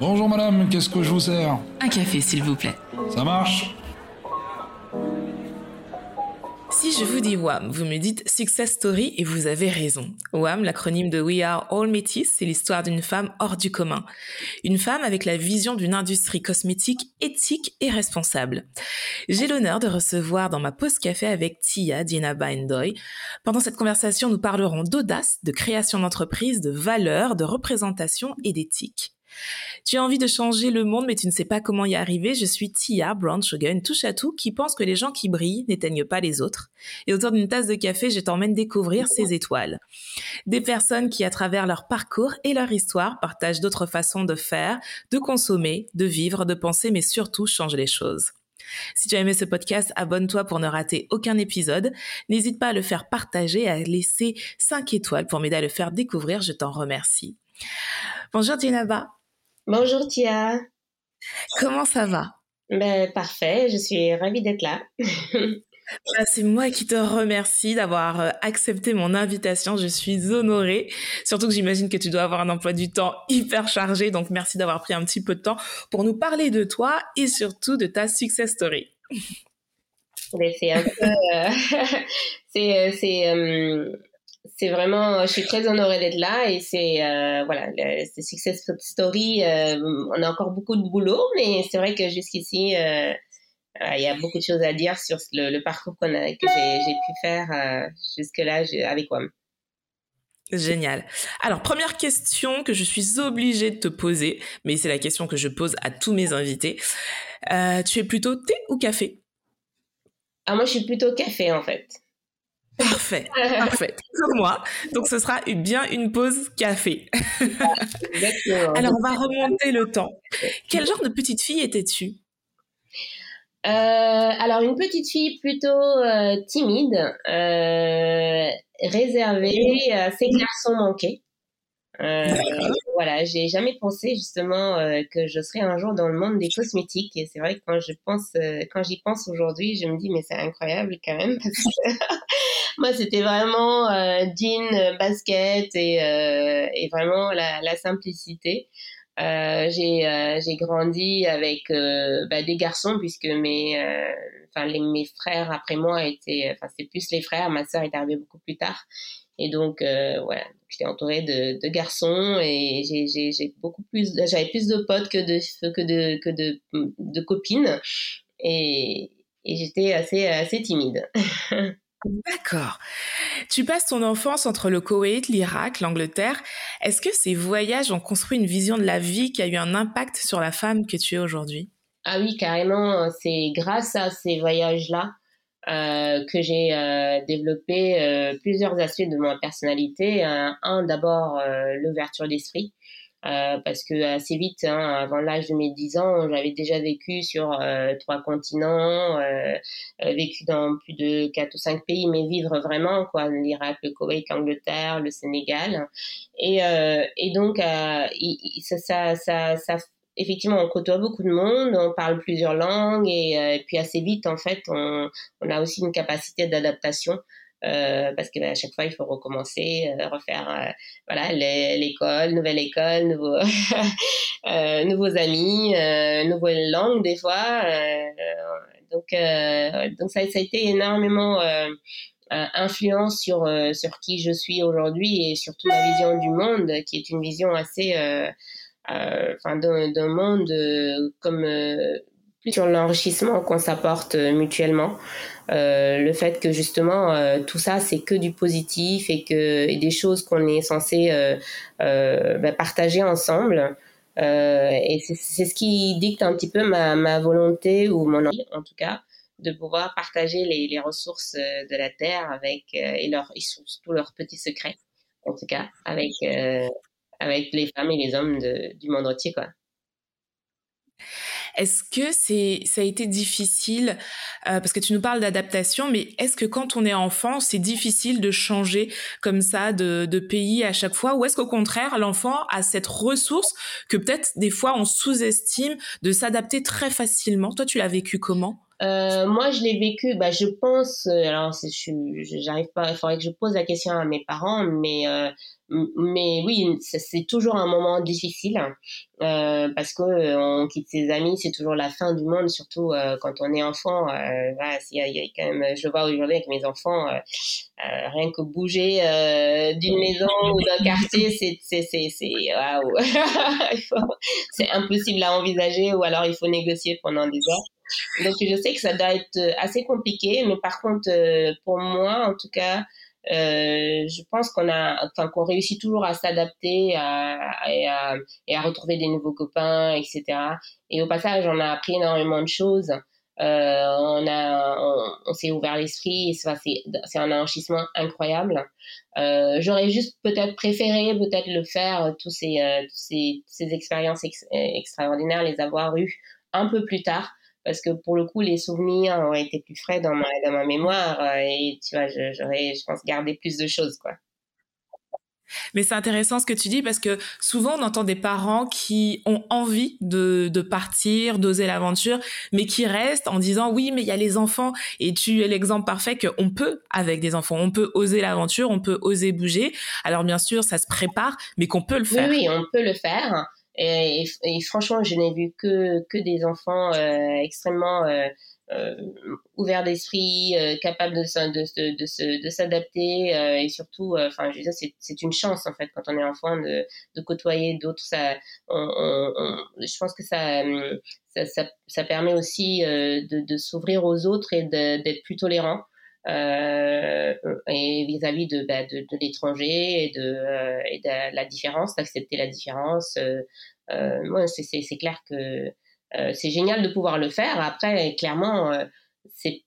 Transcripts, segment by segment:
Bonjour madame, qu'est-ce que je vous sers? Un café, s'il vous plaît. Ça marche? Si je vous dis WAM, vous me dites Success Story et vous avez raison. WAM, l'acronyme de We Are All Métis, c'est l'histoire d'une femme hors du commun. Une femme avec la vision d'une industrie cosmétique éthique et responsable. J'ai l'honneur de recevoir dans ma pause café avec Tia Dina Baindoy. Pendant cette conversation, nous parlerons d'audace, de création d'entreprise, de valeurs, de représentation et d'éthique. Tu as envie de changer le monde, mais tu ne sais pas comment y arriver. Je suis Tia Brown Sugar, une touche à tout qui pense que les gens qui brillent n'éteignent pas les autres. Et autour d'une tasse de café, je t'emmène découvrir ces étoiles. Des personnes qui, à travers leur parcours et leur histoire, partagent d'autres façons de faire, de consommer, de vivre, de penser, mais surtout changent les choses. Si tu as aimé ce podcast, abonne-toi pour ne rater aucun épisode. N'hésite pas à le faire partager, à laisser 5 étoiles pour m'aider à le faire découvrir. Je t'en remercie. Bonjour Dinaba. Bonjour Tia. Comment ça va? Ben, Parfait, je suis ravie d'être là. Bah, c'est moi qui te remercie d'avoir euh, accepté mon invitation. Je suis honorée. Surtout que j'imagine que tu dois avoir un emploi du temps hyper chargé. Donc, merci d'avoir pris un petit peu de temps pour nous parler de toi et surtout de ta success story. c'est un peu. Euh, c'est. Euh, c'est vraiment, je suis très honorée d'être là et c'est euh, voilà, c'est success story. Euh, on a encore beaucoup de boulot, mais c'est vrai que jusqu'ici, euh, il y a beaucoup de choses à dire sur le, parcours qu'on a, que j'ai pu faire jusque là avec WAM. Génial. Alors, première question que je suis obligée de te poser, mais c'est la question que je pose à tous mes invités. tu es plutôt thé ou café? Ah, moi, je suis plutôt café en fait. Parfait, parfait. Comme moi. Donc ce sera bien une pause café. Alors on va remonter le temps. Quel genre de petite fille étais-tu? Euh, alors une petite fille plutôt euh, timide, euh, réservée, assez garçon manqué. Euh, voilà, j'ai jamais pensé justement euh, que je serais un jour dans le monde des cosmétiques. Et c'est vrai que quand je pense, euh, quand j'y pense aujourd'hui, je me dis mais c'est incroyable quand même parce que moi c'était vraiment euh, jean, basket et, et vraiment la, la simplicité. j'ai j'ai grandi avec bah, des garçons puisque mes enfin mes frères après moi étaient enfin c'est plus les frères ma sœur est arrivée beaucoup plus tard et donc, euh, voilà, j'étais entourée de, de, garçons et j'ai beaucoup plus, j'avais plus de potes que de que de que de, de copines et, et j'étais assez assez timide. D'accord. Tu passes ton enfance entre le Koweït, l'Irak, l'Angleterre. Est-ce que ces voyages ont construit une vision de la vie qui a eu un impact sur la femme que tu es aujourd'hui? Ah oui, carrément. C'est grâce à ces voyages-là euh, que j'ai euh, développé euh, plusieurs aspects de ma personnalité. un, d'abord l'ouverture d'esprit. Parce que assez vite, hein, avant l'âge de mes 10 ans, j'avais déjà vécu sur trois continents, vécu dans plus de quatre ou cinq pays, mais vivre vraiment, quoi, l'Irak, le Koweït, l'Angleterre, le Sénégal. Et, et donc, ça, ça, ça, ça effectivement, on côtoie beaucoup de monde, on parle plusieurs langues et, euh, puis assez vite, en fait, on, on a aussi une capacité d'adaptation. Euh, parce que bah, à chaque fois il faut recommencer, euh, refaire euh, voilà l'école, nouvelle école, nouveau, euh, nouveaux amis, nouvelle langue des fois. donc donc ça, ça, a été énormément influence sur sur qui je suis aujourd'hui et surtout ma vision du monde qui est une vision assez euh, enfin d'un monde euh, comme euh, sur l'enrichissement qu'on s'apporte mutuellement. Euh, le fait que justement tout ça c'est que du positif et que des choses qu'on est censé euh, bah, partager ensemble. et c'est ce qui dicte un petit peu ma, ma volonté ou mon envie en tout cas de pouvoir partager les, les ressources de la terre avec et leurs petits secrets en tout cas avec avec les femmes et les hommes du monde entier, quoi. Est-ce que c'est ça a été difficile euh, parce que tu nous parles d'adaptation, mais est-ce que quand on est enfant, c'est difficile de changer comme ça de, pays à chaque fois, ou est-ce qu'au contraire l'enfant a cette ressource que peut-être des fois on sous-estime de s'adapter très facilement? Toi, tu l'as vécu comment? Euh, moi, je l'ai vécu, bah, je pense, euh, alors j'arrive pas, il faudrait que je pose la question à mes parents, mais mais oui, c'est toujours un moment difficile euh, parce que euh, on quitte ses amis, c'est toujours la fin du monde, surtout euh, quand on est enfant. Euh, voilà, il y, a, il y, a, quand même, je vois aujourd'hui avec mes enfants, rien que bouger d'une maison ou d'un quartier, c'est c'est c'est c'est waouh, c'est impossible à envisager ou alors il faut négocier pendant des heures. Donc je sais que ça doit être assez compliqué, mais par contre pour moi en tout cas euh, je pense qu'on a, enfin, qu'on réussit toujours à s'adapter à, et, à, à retrouver des nouveaux copains, etc. Et au passage, on a appris énormément de choses. Euh, on a, on, s'est ouvert l'esprit. C'est, c'est un enrichissement incroyable. Euh, j'aurais juste peut-être préféré peut-être le faire tous ces, euh, ces, ces expériences extraordinaires, les avoir eues un peu plus tard parce que pour le coup, les souvenirs auraient été plus frais dans ma, dans ma mémoire euh, et tu vois, j'aurais, je pense, gardé plus de choses, quoi. Mais c'est intéressant ce que tu dis parce que souvent on entend des parents qui ont envie de, de partir, d'oser l'aventure, mais qui restent en disant oui, mais il y a les enfants. Et tu es l'exemple parfait qu'on peut avec des enfants, on peut oser l'aventure, on peut oser bouger. Alors bien sûr, ça se prépare, mais qu'on peut le faire. Oui, oui, on peut le faire. Et, franchement, je n'ai vu que, que des enfants euh, extrêmement euh, euh, ouverts d'esprit, capables de, de, de, de s'adapter et surtout, enfin, je veux dire, c'est une chance en fait quand on est enfant de, de côtoyer d'autres. Ça, on, on, je pense que ça, ça, ça, ça permet aussi de, de s'ouvrir aux autres et d'être plus tolérant. Euh, et vis-à-vis de, bah, l'étranger euh, et de la différence, d'accepter la différence. Euh, euh c'est clair que c'est génial de pouvoir le faire. Après, clairement, c'est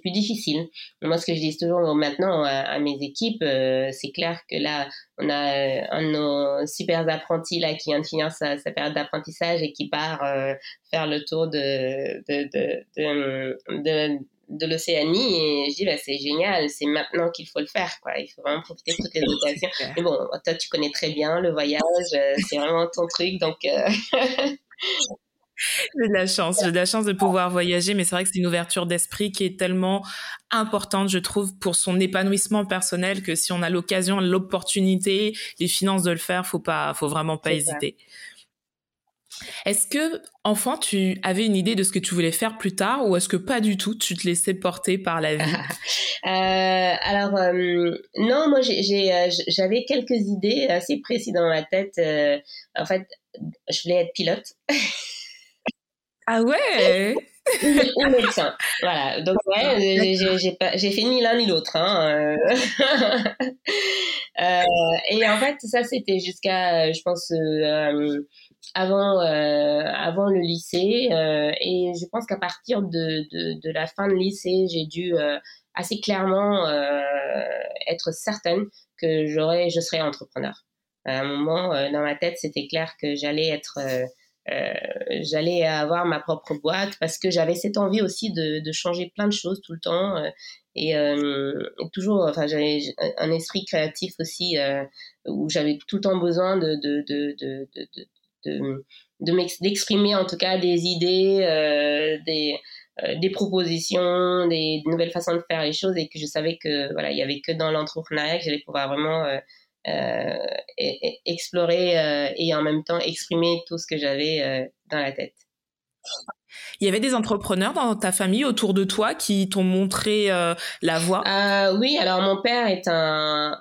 plus difficile. Moi, ce que je dis toujours maintenant à, mes équipes, c'est clair que là, on a un de nos super apprentis là qui vient de finir sa, période d'apprentissage et qui part faire le tour de, de, l'Océanie et je dis bah, c'est génial, c'est maintenant qu'il faut le faire quoi. Il faut vraiment profiter de toutes les occasions. Mais bon, toi tu connais très bien le voyage, euh, c'est vraiment ton truc donc. Euh... J'ai de la chance, j'ai de la chance de pouvoir voyager, mais c'est vrai que c'est une ouverture d'esprit qui est tellement importante, je trouve, pour son épanouissement personnel que si on a l'occasion, l'opportunité, les finances de le faire, faut pas, faut vraiment pas hésiter. Est-ce que, enfant, tu avais une idée de ce que tu voulais faire plus tard ou est-ce que pas du tout, tu te laissais porter par la vie? Euh, Alors, euh, non, moi, euh, j'avais quelques idées assez précises dans ma tête. en fait, je voulais être pilote. ah ouais? Ou médecin. Voilà. Donc, ouais, j'ai fait ni l'un ni l'autre. Hein. et en fait, ça, c'était jusqu'à, je pense, avant euh, avant le lycée euh, et je pense qu'à partir de, de, de, la fin de lycée j'ai dû euh, assez clairement euh, être certaine que j'aurais je serais entrepreneur. À un moment dans ma tête c'était clair que j'allais être j'allais avoir ma propre boîte parce que j'avais cette envie aussi de, de changer plein de choses tout le temps et toujours enfin j'avais un esprit créatif aussi où j'avais tout le temps besoin de, de, de, de, de de, d'exprimer en tout cas des idées, euh, des, euh, des propositions, des, nouvelles façons de faire les choses et que je savais que voilà, il y avait que dans l'entrepreneuriat que j'allais pouvoir vraiment euh, euh explorer et en même temps exprimer tout ce que j'avais dans la tête. Il y avait des entrepreneurs dans ta famille autour de toi qui t'ont montré la voie? Oui, alors mon père est un,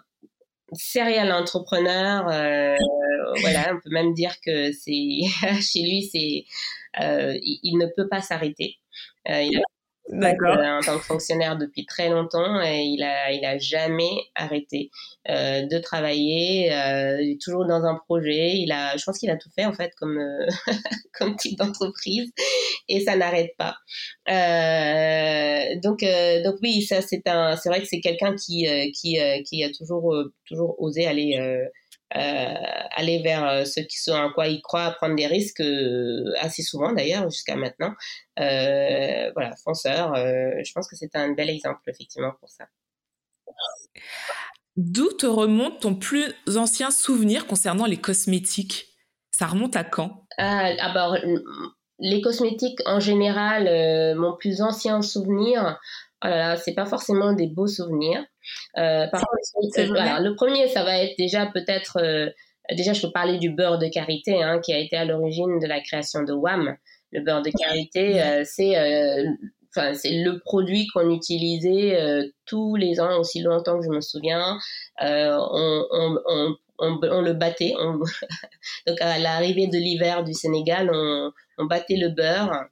serial entrepreneur. Euh, voilà, on peut même dire que c'est chez lui, c'est euh, il, ne peut pas s'arrêter. Euh, il a D'accord. en tant que fonctionnaire depuis très longtemps et il a il a jamais arrêté euh, de travailler euh, toujours dans un projet il a je pense qu'il a tout fait en fait comme euh, comme type d'entreprise et ça n'arrête pas donc donc oui ça c'est un c'est vrai que c'est quelqu'un qui qui qui a toujours toujours osé aller euh, aller vers euh, ce, qui, ce en quoi il croit, prendre des risques euh, assez souvent d'ailleurs jusqu'à maintenant. voilà, fonceur, je pense que c'est un bel exemple effectivement pour ça. D'où te remonte ton plus ancien souvenir concernant les cosmétiques? Ça remonte à quand? Ah, les cosmétiques en général, mon plus ancien souvenir, oh là là, c'est pas forcément des beaux souvenirs. par contre, le premier, ça va être déjà peut-être déjà, je peux parler du beurre de karité, hein, qui a été à l'origine de la création de WAM. Le beurre de karité, euh, c'est euh, enfin c'est le produit qu'on utilisait euh, tous les ans aussi longtemps que je me souviens on, on, on, on, le battait donc à l'arrivée de l'hiver du Sénégal on, on battait le beurre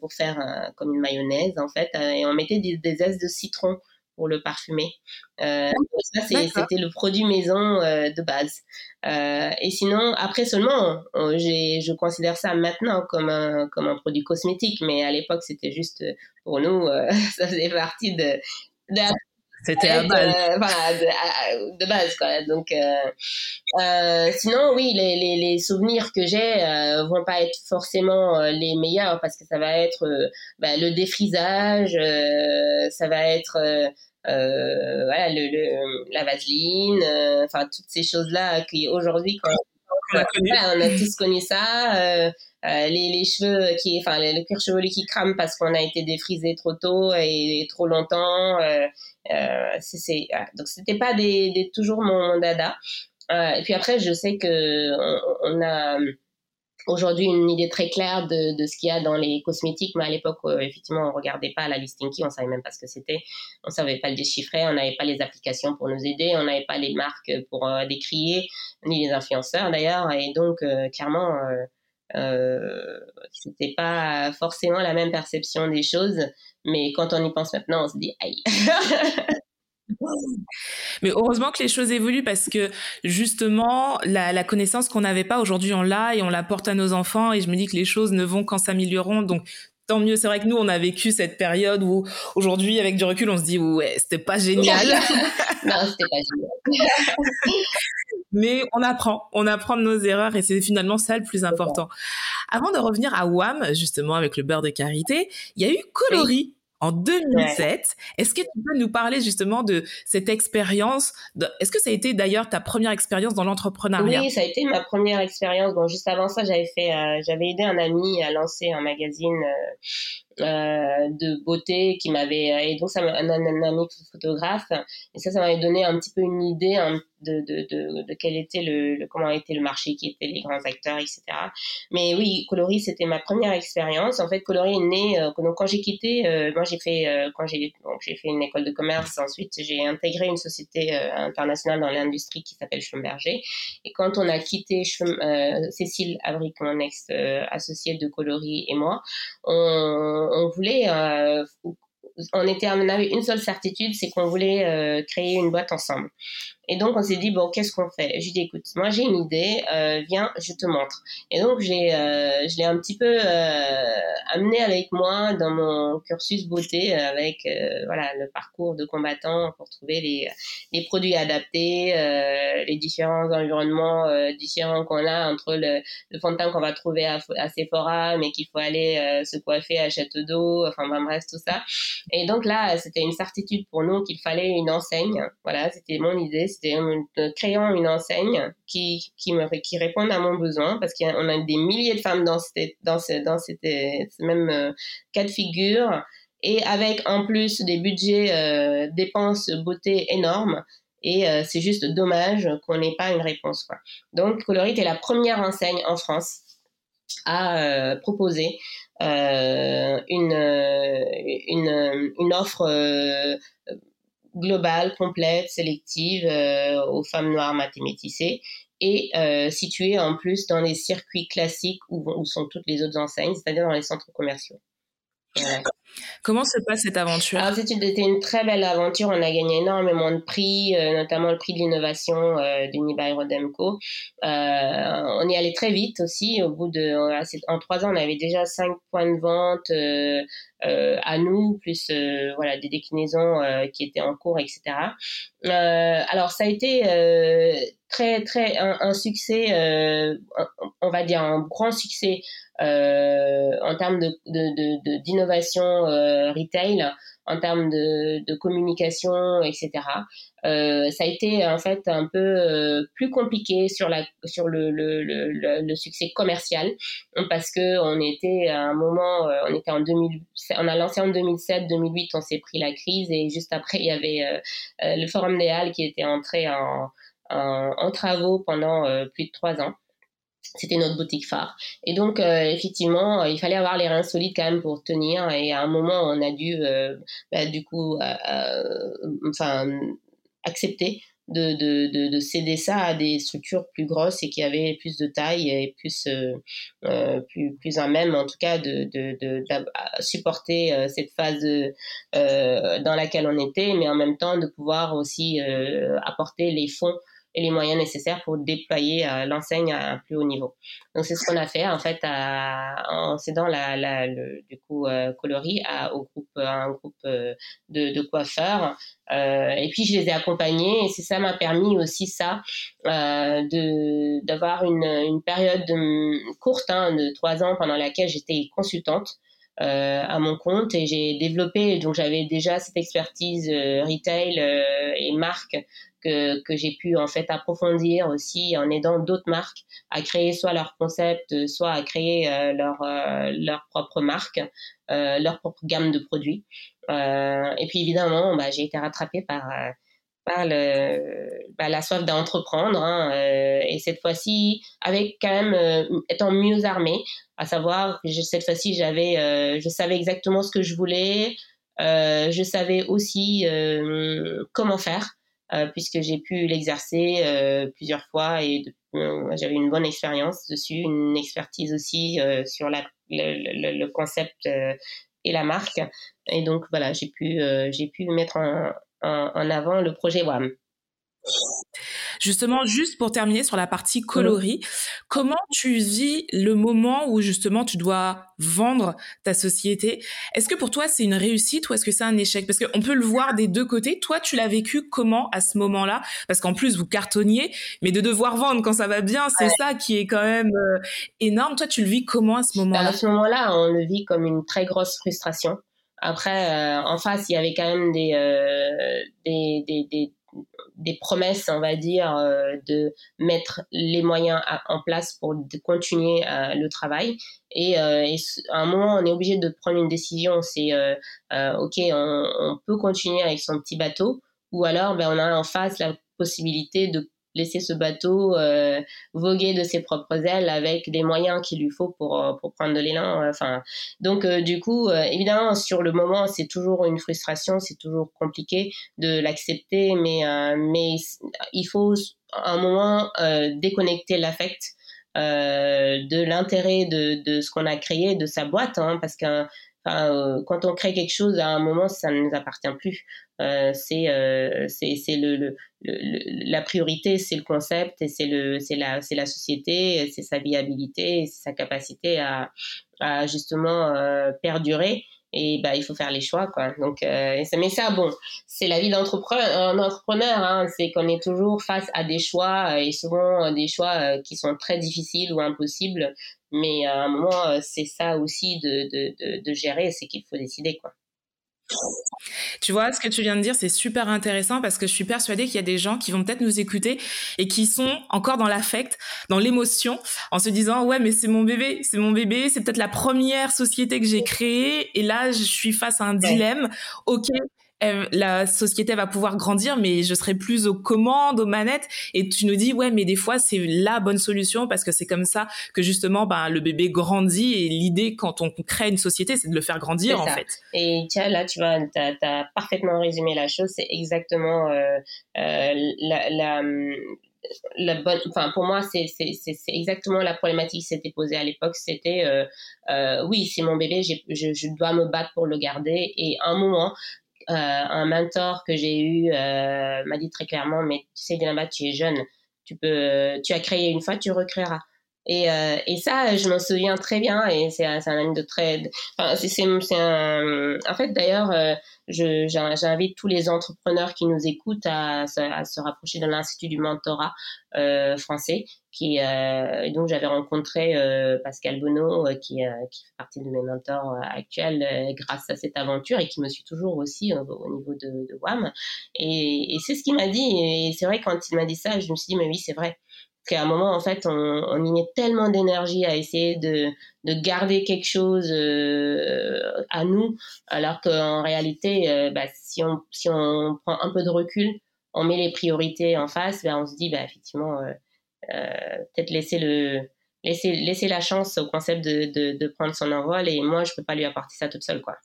pour faire comme une mayonnaise en fait et on mettait des, des zestes de citron pour le parfumer. Euh, ça, c'était le produit maison euh, de base. Euh, et sinon, après seulement, je considère ça maintenant comme un, comme un produit cosmétique, mais à l'époque, c'était juste pour nous, ça faisait partie de, de c'était à base. voilà, de, de, base, quoi. Donc, euh, sinon, oui, les, les, les souvenirs que j'ai euh, vont pas être forcément les meilleurs parce que ça va être bah, le défrisage, ça va être euh, voilà, le, le, la vaseline, euh, enfin toutes ces choses-là qui aujourd'hui, quand on, a tous connu ça. Euh, euh, les, les, cheveux qui, enfin, le, cuir chevelu qui crame parce qu'on a été défrisé trop tôt et, trop longtemps. Euh, c'est, Donc c'était pas des, des, toujours mon, dada. et puis après, je sais que on a aujourd'hui une idée très claire de, de ce qu'il y a dans les cosmétiques, mais à l'époque, euh, effectivement, on regardait pas la listing key, on savait même pas ce que c'était, on savait pas le déchiffrer, on n'avait pas les applications pour nous aider, on n'avait pas les marques pour euh, décrier, ni les influenceurs d'ailleurs, et donc euh, clairement, euh, c'était pas forcément la même perception des choses, mais quand on y pense maintenant, on se dit aïe. Mais heureusement que les choses évoluent parce que justement, la, la connaissance qu'on n'avait pas aujourd'hui, on l'a et on la porte à nos enfants. Et je me dis que les choses ne vont qu'en s'améliorant. Donc, tant mieux. C'est vrai que nous, on a vécu cette période où aujourd'hui, avec du recul, on se dit ouais, c'était pas génial. non, c'était pas génial. Mais on apprend, on apprend de nos erreurs et c'est finalement ça le plus important. Avant de revenir à WAM, justement avec le beurre de karité, il y a eu Coloris en 2007. Est-ce que tu peux nous parler justement de cette expérience Est-ce que ça a été d'ailleurs ta première expérience dans l'entrepreneuriat? Oui, ça a été ma première expérience. Bon, juste avant ça, j'avais fait, euh, j'avais aidé un ami à lancer un magazine euh, euh, de beauté qui m'avait et donc ça un, un, ami photographe et ça ça m'avait donné un petit peu une idée de, quel était le, comment était le marché qui étaient les grands acteurs etc mais oui Coloris c'était ma première expérience. En fait Coloris est né euh, donc quand j'ai quitté euh, moi j'ai fait quand j'ai donc j'ai fait une école de commerce. Ensuite j'ai intégré une société internationale dans l'industrie qui s'appelle Schlumberger. Et quand on a quitté Cécile Avric mon ex associée de Coloris et moi on voulait, euh, on était, on avait une seule certitude, c'est qu'on voulait euh, créer une boîte ensemble. Et donc, on s'est dit, bon, qu'est-ce qu'on fait? Je lui ai dit, écoute, moi j'ai une idée, euh, viens, je te montre. Et donc, j'ai, euh, je l'ai un petit peu euh, amené avec moi dans mon cursus beauté, avec voilà le parcours de combattant pour trouver les, les produits adaptés, les différents environnements différents qu'on a entre le, le fond de teint qu'on va trouver à, Sephora, mais qu'il faut aller se coiffer à Château d'eau, enfin bref, tout ça. Et donc là, c'était une certitude pour nous qu'il fallait une enseigne. Voilà, c'était mon idée en créant une enseigne qui, qui, me, qui réponde à mon besoin, parce qu'on a des milliers de femmes dans, cette, dans, ce, dans cette, même euh, cas de figure, et avec en plus des budgets euh, dépenses beauté énormes. Et euh, c'est juste dommage qu'on n'ait pas une réponse. Quoi. Donc, Colorit est la première enseigne en France à proposer une, une, une offre globale, complète, sélective euh, aux femmes noires mathématisées et euh, située en plus dans les circuits classiques où, où sont toutes les autres enseignes, c'est-à-dire dans les centres commerciaux. Comment se passe cette aventure? C'était une très belle aventure. On a gagné énormément de prix, euh, notamment le prix de l'innovation euh, d'Unibail-Rodemco. Euh, on y allait très vite aussi. Au bout de, en trois ans, on avait déjà cinq points de vente euh, à nous, plus voilà des déclinaisons qui étaient en cours, etc. alors, ça a été très très un, succès, on va dire un grand succès euh, en termes de d'innovation retail en termes de, de communication, etc. Euh, ça a été en fait un peu euh, plus compliqué sur la sur le, le, le, le succès commercial parce que on était à un moment, euh, on était en 2000, on a lancé en 2007, 2008, on s'est pris la crise et juste après il y avait euh, le Forum des Halles qui était entré en, en, en travaux pendant plus de trois ans. C'était notre boutique phare. Et donc, euh, effectivement, euh, il fallait avoir les reins solides quand même pour tenir. Et à un moment, on a dû, euh, bah, du coup, enfin, accepter de, de, de, de, céder ça à des structures plus grosses et qui avaient plus de taille et plus, euh, plus, plus même, en tout cas, de, de, de, supporter cette phase dans laquelle on était, mais en même temps de pouvoir aussi apporter les fonds et les moyens nécessaires pour déployer euh, l'enseigne à un plus haut niveau. Donc c'est ce qu'on a fait en fait en cédant la, du coup euh, coloris à, au groupe un groupe euh, de, coiffeurs euh, et puis je les ai accompagnés et ça m'a permis aussi ça euh, de d'avoir une, une période courte hein, de trois ans pendant laquelle j'étais consultante euh, à mon compte et j'ai développé donc j'avais déjà cette expertise euh, retail euh, et marque que, que j'ai pu en fait approfondir aussi en aidant d'autres marques à créer soit leur concept, soit à créer euh, leur euh, leur propre marque, euh, leur propre gamme de produits. et puis évidemment, bah, j'ai été rattrapée par par le, bah, la soif d'entreprendre hein, et cette fois-ci avec quand même étant mieux armée, à savoir que cette fois-ci j'avais je savais exactement ce que je voulais, je savais aussi comment faire euh, puisque j'ai pu l'exercer euh, plusieurs fois et euh, j'avais une bonne expérience dessus, une expertise aussi sur la, le, le, concept et la marque. Et donc voilà, j'ai pu j'ai pu mettre en, en, en avant le projet WAM. Justement, juste pour terminer sur la partie coloris, comment tu vis le moment où justement tu dois vendre ta société? Est-ce que pour toi c'est une réussite ou est-ce que c'est un échec? Parce qu'on peut le voir des deux côtés. Toi, tu l'as vécu comment à ce moment-là? Parce qu'en plus vous cartonniez, mais de devoir vendre quand ça va bien, c'est ça qui est quand même euh, énorme. Toi, tu le vis comment à ce moment-là bah, À ce moment-là, on le vit comme une très grosse frustration. Après, euh, en face, il y avait quand même des, euh, des, des, des des promesses, on va dire, euh, de mettre les moyens en place pour continuer euh, le travail. Et, euh, à un moment, on est obligé de prendre une décision. C'est ok, on, on, peut continuer avec son petit bateau, ou alors ben, on a en face la possibilité de laisser ce bateau euh, voguer de ses propres ailes avec les moyens qu'il lui faut pour, euh, pour prendre de l'élan. Euh, enfin, donc du coup, évidemment, sur le moment, c'est toujours une frustration, c'est toujours compliqué de l'accepter, mais mais il faut un moment déconnecter l'affect. de l'intérêt de, de ce qu'on a créé, de sa boîte, hein, parce que quand on crée quelque chose, à un moment, ça ne nous appartient plus. Euh, c'est euh, c'est le, le, la priorité, c'est le concept et c'est le c'est la c'est la société, c'est sa viabilité, c'est sa capacité à, à justement euh, perdurer et bah il faut faire les choix quoi. Donc euh, mais ça bon c'est la vie d'entrepreneur entrepreneur hein, c'est qu'on est toujours face à des choix et souvent des choix qui sont très difficiles ou impossibles. Mais à un moment c'est ça aussi de, de, de, de gérer c'est qu'il faut décider quoi tu vois, ce que tu viens de dire, c'est super intéressant parce que je suis persuadée qu'il y a des gens qui vont peut-être nous écouter et qui sont encore dans l'affect, dans l'émotion, en se disant ouais mais c'est mon bébé, c'est mon bébé, c'est peut-être la première société que j'ai créée et là je suis face à un dilemme. Ok, la société va pouvoir grandir, mais je serai plus aux commandes, aux manettes. Et tu nous dis, ouais, mais des fois, c'est la bonne solution parce que c'est comme ça que justement, ben, le bébé grandit. Et l'idée, quand on crée une société, c'est de le faire grandir, en fait. Et tiens, là, tu vois, tu as, parfaitement résumé la chose. C'est exactement euh, euh, la, la la bonne, enfin pour moi c'est exactement la problématique qui s'était posée à l'époque. C'était euh, euh, oui c'est mon bébé, je, je dois me battre pour le garder et à un moment euh, un mentor que j'ai eu euh, m'a dit très clairement, mais tu sais, Dynama, tu es jeune, tu peux, tu as créé une fois, tu recréeras. Et, euh, et ça, je m'en souviens très bien. Et c'est un ami de très. Enfin, c'est un. En fait, d'ailleurs, euh, j'invite tous les entrepreneurs qui nous écoutent à, à se rapprocher de l'Institut du mentorat euh, français. Qui, euh, et donc, j'avais rencontré euh, Pascal Bonneau, qui, qui fait partie de mes mentors actuels, grâce à cette aventure et qui me suit toujours aussi au niveau de, de WAM. Et, et c'est ce qu'il m'a dit. Et c'est vrai, quand il m'a dit ça, je me suis dit, mais oui, c'est vrai qu'à un moment, en fait, on, on y met tellement d'énergie à essayer de, de garder quelque chose euh, à nous, alors qu'en réalité, euh, bah, si, on, si on prend un peu de recul, on met les priorités en face, bah, on se dit, bah, effectivement, euh, euh peut-être laisser le laisser laisser la chance au concept de, de, de prendre son envol et moi je peux pas lui apporter ça toute seule quoi.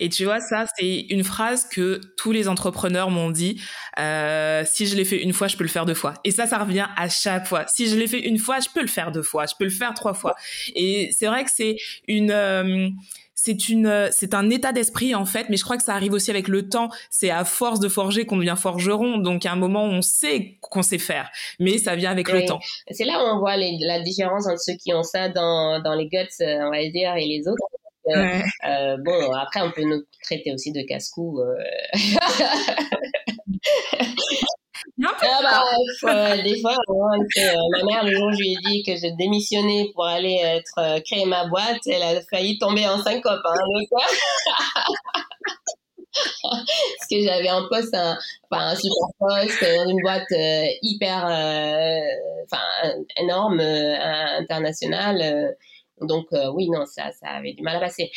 Et tu vois, ça, c'est une phrase que tous les entrepreneurs m'ont dit. Euh, si je l'ai fait une fois, je peux le faire deux fois. Et ça, ça revient à chaque fois. Si je l'ai fait une fois, je peux le faire deux fois. Je peux le faire trois fois. Et c'est vrai que c'est une... Euh, c'est une c'est un état d'esprit en fait mais je crois que ça arrive aussi avec le temps c'est à force de forger qu'on devient forgeron donc à un moment on sait qu'on sait faire mais ça vient avec le temps c'est là où on voit la différence entre ceux qui ont ça dans dans les guts on va dire et les autres euh, euh, bon, après, on peut nous traiter aussi de casse-cou. Euh. Ah bah, des fois, ma mère, le jour où je lui ai dit que je démissionnais pour aller être, créer ma boîte, elle a failli tomber en syncope. Hein, Parce que j'avais un poste, un, enfin, un super poste une boîte hyper, enfin, énorme, internationale donc euh, oui, non, ça, ça avait du mal à passer.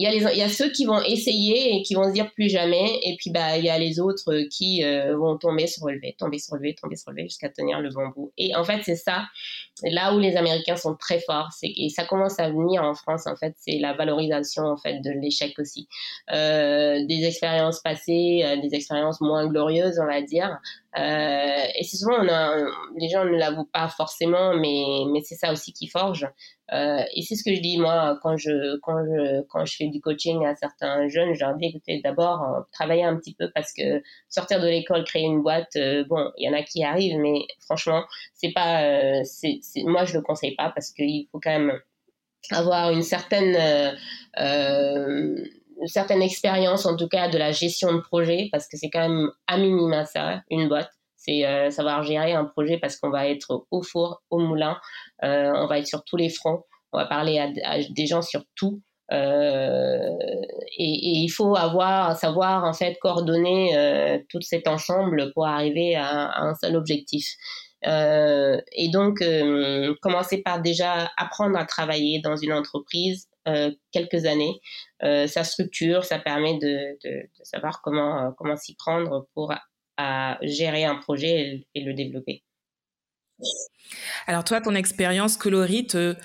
Il y a les il y a ceux qui vont essayer et qui vont se dire plus jamais. Et puis bah il y a les autres qui euh, vont tomber se relever tomber se relever tomber se relever jusqu'à tenir le bon bout. Et en fait c'est ça. Là où les américains sont très forts et ça commence à venir en France en fait c'est la valorisation en fait de l'échec aussi. Euh, des expériences passées des expériences moins glorieuses on va dire euh, et c'est souvent on a les gens ne l'avouent pas forcément mais mais c'est ça aussi qui forge. Euh, et c'est ce que je dis moi quand je quand je quand je fais du coaching à certains jeunes, je leur dis écoutez d'abord euh, travailler un petit peu parce que sortir de l'école, créer une boîte, euh, bon il y en a qui arrivent, mais franchement c'est pas euh, c'est moi je le conseille pas parce qu'il faut quand même avoir une certaine une certaine expérience en tout cas de la gestion de projet parce que c'est quand même à minima ça une boîte c'est savoir gérer un projet parce qu'on va être au four, au moulin, euh, on va être sur tous les fronts, on va parler à, des gens sur tout. Euh, et, il faut avoir savoir en fait coordonner euh, tout cet ensemble pour arriver à, un seul objectif. et donc commencer par déjà apprendre à travailler dans une entreprise quelques années. sa structure, ça permet de, de savoir comment comment s'y prendre pour à gérer un projet et, le développer. Alors toi, ton expérience coloris te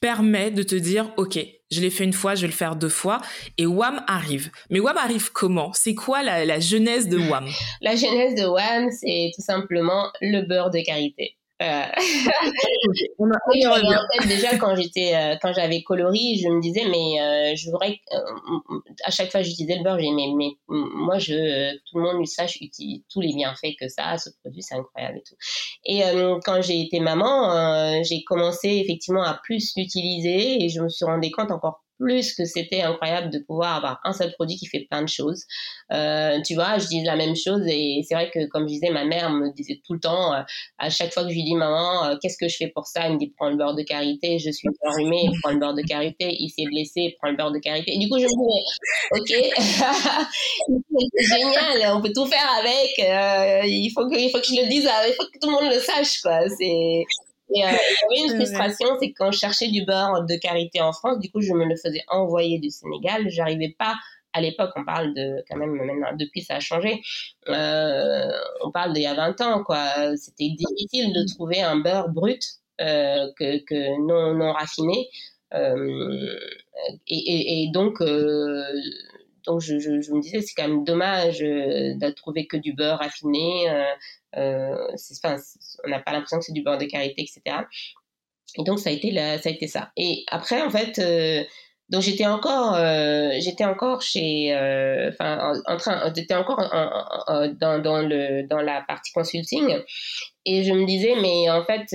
permet de te dire, OK, je l'ai fait une fois, je vais le faire deux fois, et WAM arrive. Mais WAM arrive comment? C'est quoi la, la genèse de WAM La genèse de WAM, c'est tout simplement le beurre de karité. Euh... on a, déjà quand j'étais euh, quand j'avais coloris je me disais mais euh, je voudrais euh, à chaque fois j'utilisais le beurre j'ai mais, mais moi je tout le monde sache tous les bienfaits que ça a ce produit c'est incroyable et tout. Et quand j'ai été maman j'ai commencé effectivement à plus l'utiliser et je me suis rendu compte encore plus que c'était incroyable de pouvoir avoir un seul produit qui fait plein de choses. Euh, tu vois, je dis la même chose et c'est vrai que comme je disais, ma mère me disait tout le temps, euh, à chaque fois que je lui dis maman, euh, qu'est-ce que je fais pour ça? Elle me dit prends le beurre de karité, je suis enrhumée, prends le beurre de karité, il s'est blessé, prends le beurre de karité. Et du coup, je me dis, ok, c'est génial, on peut tout faire avec, euh, il, faut que, il faut que je le dise, il faut que tout le monde le sache, quoi. C'est et euh, une frustration, c'est que quand je cherchais du beurre de karité en France, du coup, je me le faisais envoyer du Sénégal. J'arrivais pas à l'époque, on parle de quand même maintenant depuis ça a changé. Euh, on parle d'il y a 20 ans quoi. C'était difficile de trouver un beurre brut euh, que, que non non raffiné. Euh, et, et, et, donc euh, donc je, je, me disais c'est quand même dommage euh, de trouver que du beurre raffiné. Euh, euh, enfin, on n'a pas l'impression que c'est du beurre de karité, etc. Et donc ça a été la, ça a été ça. Et après en fait, donc j'étais encore, j'étais encore chez, enfin en, train, j'étais encore dans, dans le dans la partie consulting, et je me disais mais en fait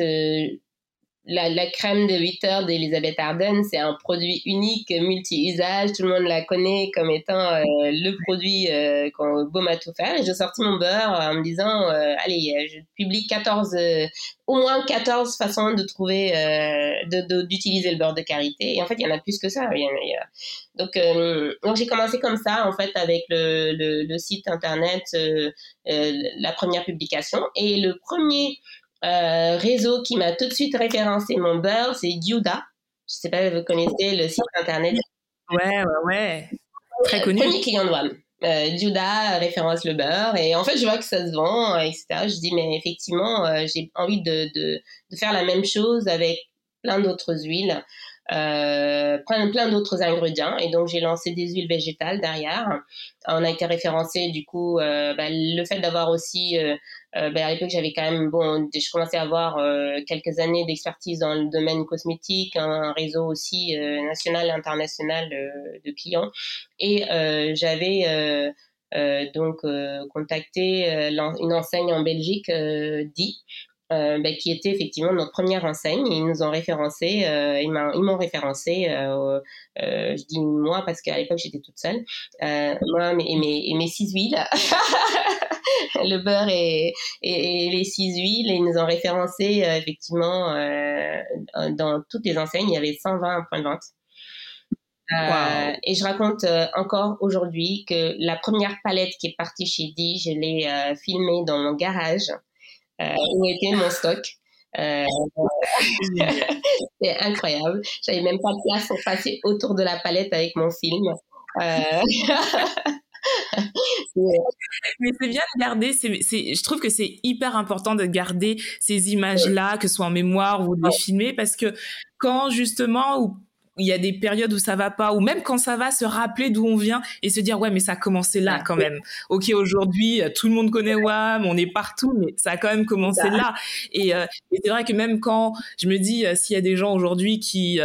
la, crème de 8 heures d'Elisabeth Arden, c'est un produit unique, multi-usage. Tout le monde la connaît comme étant euh, le produit euh, qu'on beau à tout faire. Et j'ai sorti mon beurre en me disant, euh, allez, je publie 14, au moins 14 façons de trouver, d'utiliser le beurre de karité. Et en fait, il y en a plus que ça. Donc, donc j'ai commencé comme ça, en fait, avec le, le, le site internet, la première publication. Et le premier euh, réseau qui m'a tout de suite référencé mon beurre, c'est Yuda. Je sais pas si vous connaissez le site internet. Ouais, ouais, ouais. Très connu. Premier client de WAM. Euh, référence le beurre et en fait je vois que ça se vend etc je dis mais effectivement euh, j'ai envie de, de, de, faire la même chose avec plein d'autres huiles euh, plein, d'autres ingrédients. Et donc, j'ai lancé des huiles végétales derrière. On a été référencé, du coup, euh, bah, le fait d'avoir aussi, euh, euh bah, à l'époque, j'avais quand même, bon, je commençais à avoir euh, quelques années d'expertise dans le domaine cosmétique, un, réseau aussi euh, national et international de clients. Et j'avais donc contacté une enseigne en Belgique, DI, euh, ben, qui était effectivement notre première enseigne. Ils nous ont référencé, euh, ils m'ont référencé, euh, euh, je dis moi parce qu'à l'époque j'étais toute seule, euh, moi et mes, et mes six huiles, le beurre et, et, les six huiles, et ils nous ont référencé euh, effectivement dans toutes les enseignes, il y avait 120 points de vente. Euh, et je raconte encore aujourd'hui que la première palette qui est partie chez Di, je l'ai filmée dans mon garage où était mon stock. Euh, c'est incroyable. J'avais même pas de place pour passer autour de la palette avec mon film. Euh... Mais c'est bien de garder, je trouve que c'est hyper important de garder ces images-là, que ce soit en mémoire ou de les filmer, parce que quand justement, ou il y a des périodes où ça va pas, ou même quand ça va, se rappeler d'où on vient et se dire ouais mais ça a commencé là quand même. Ok aujourd'hui euh, tout le monde connaît WAM, on est partout, mais ça a quand même commencé là. Et, euh, et c'est vrai que même quand je me dis euh, s'il y a des gens aujourd'hui qui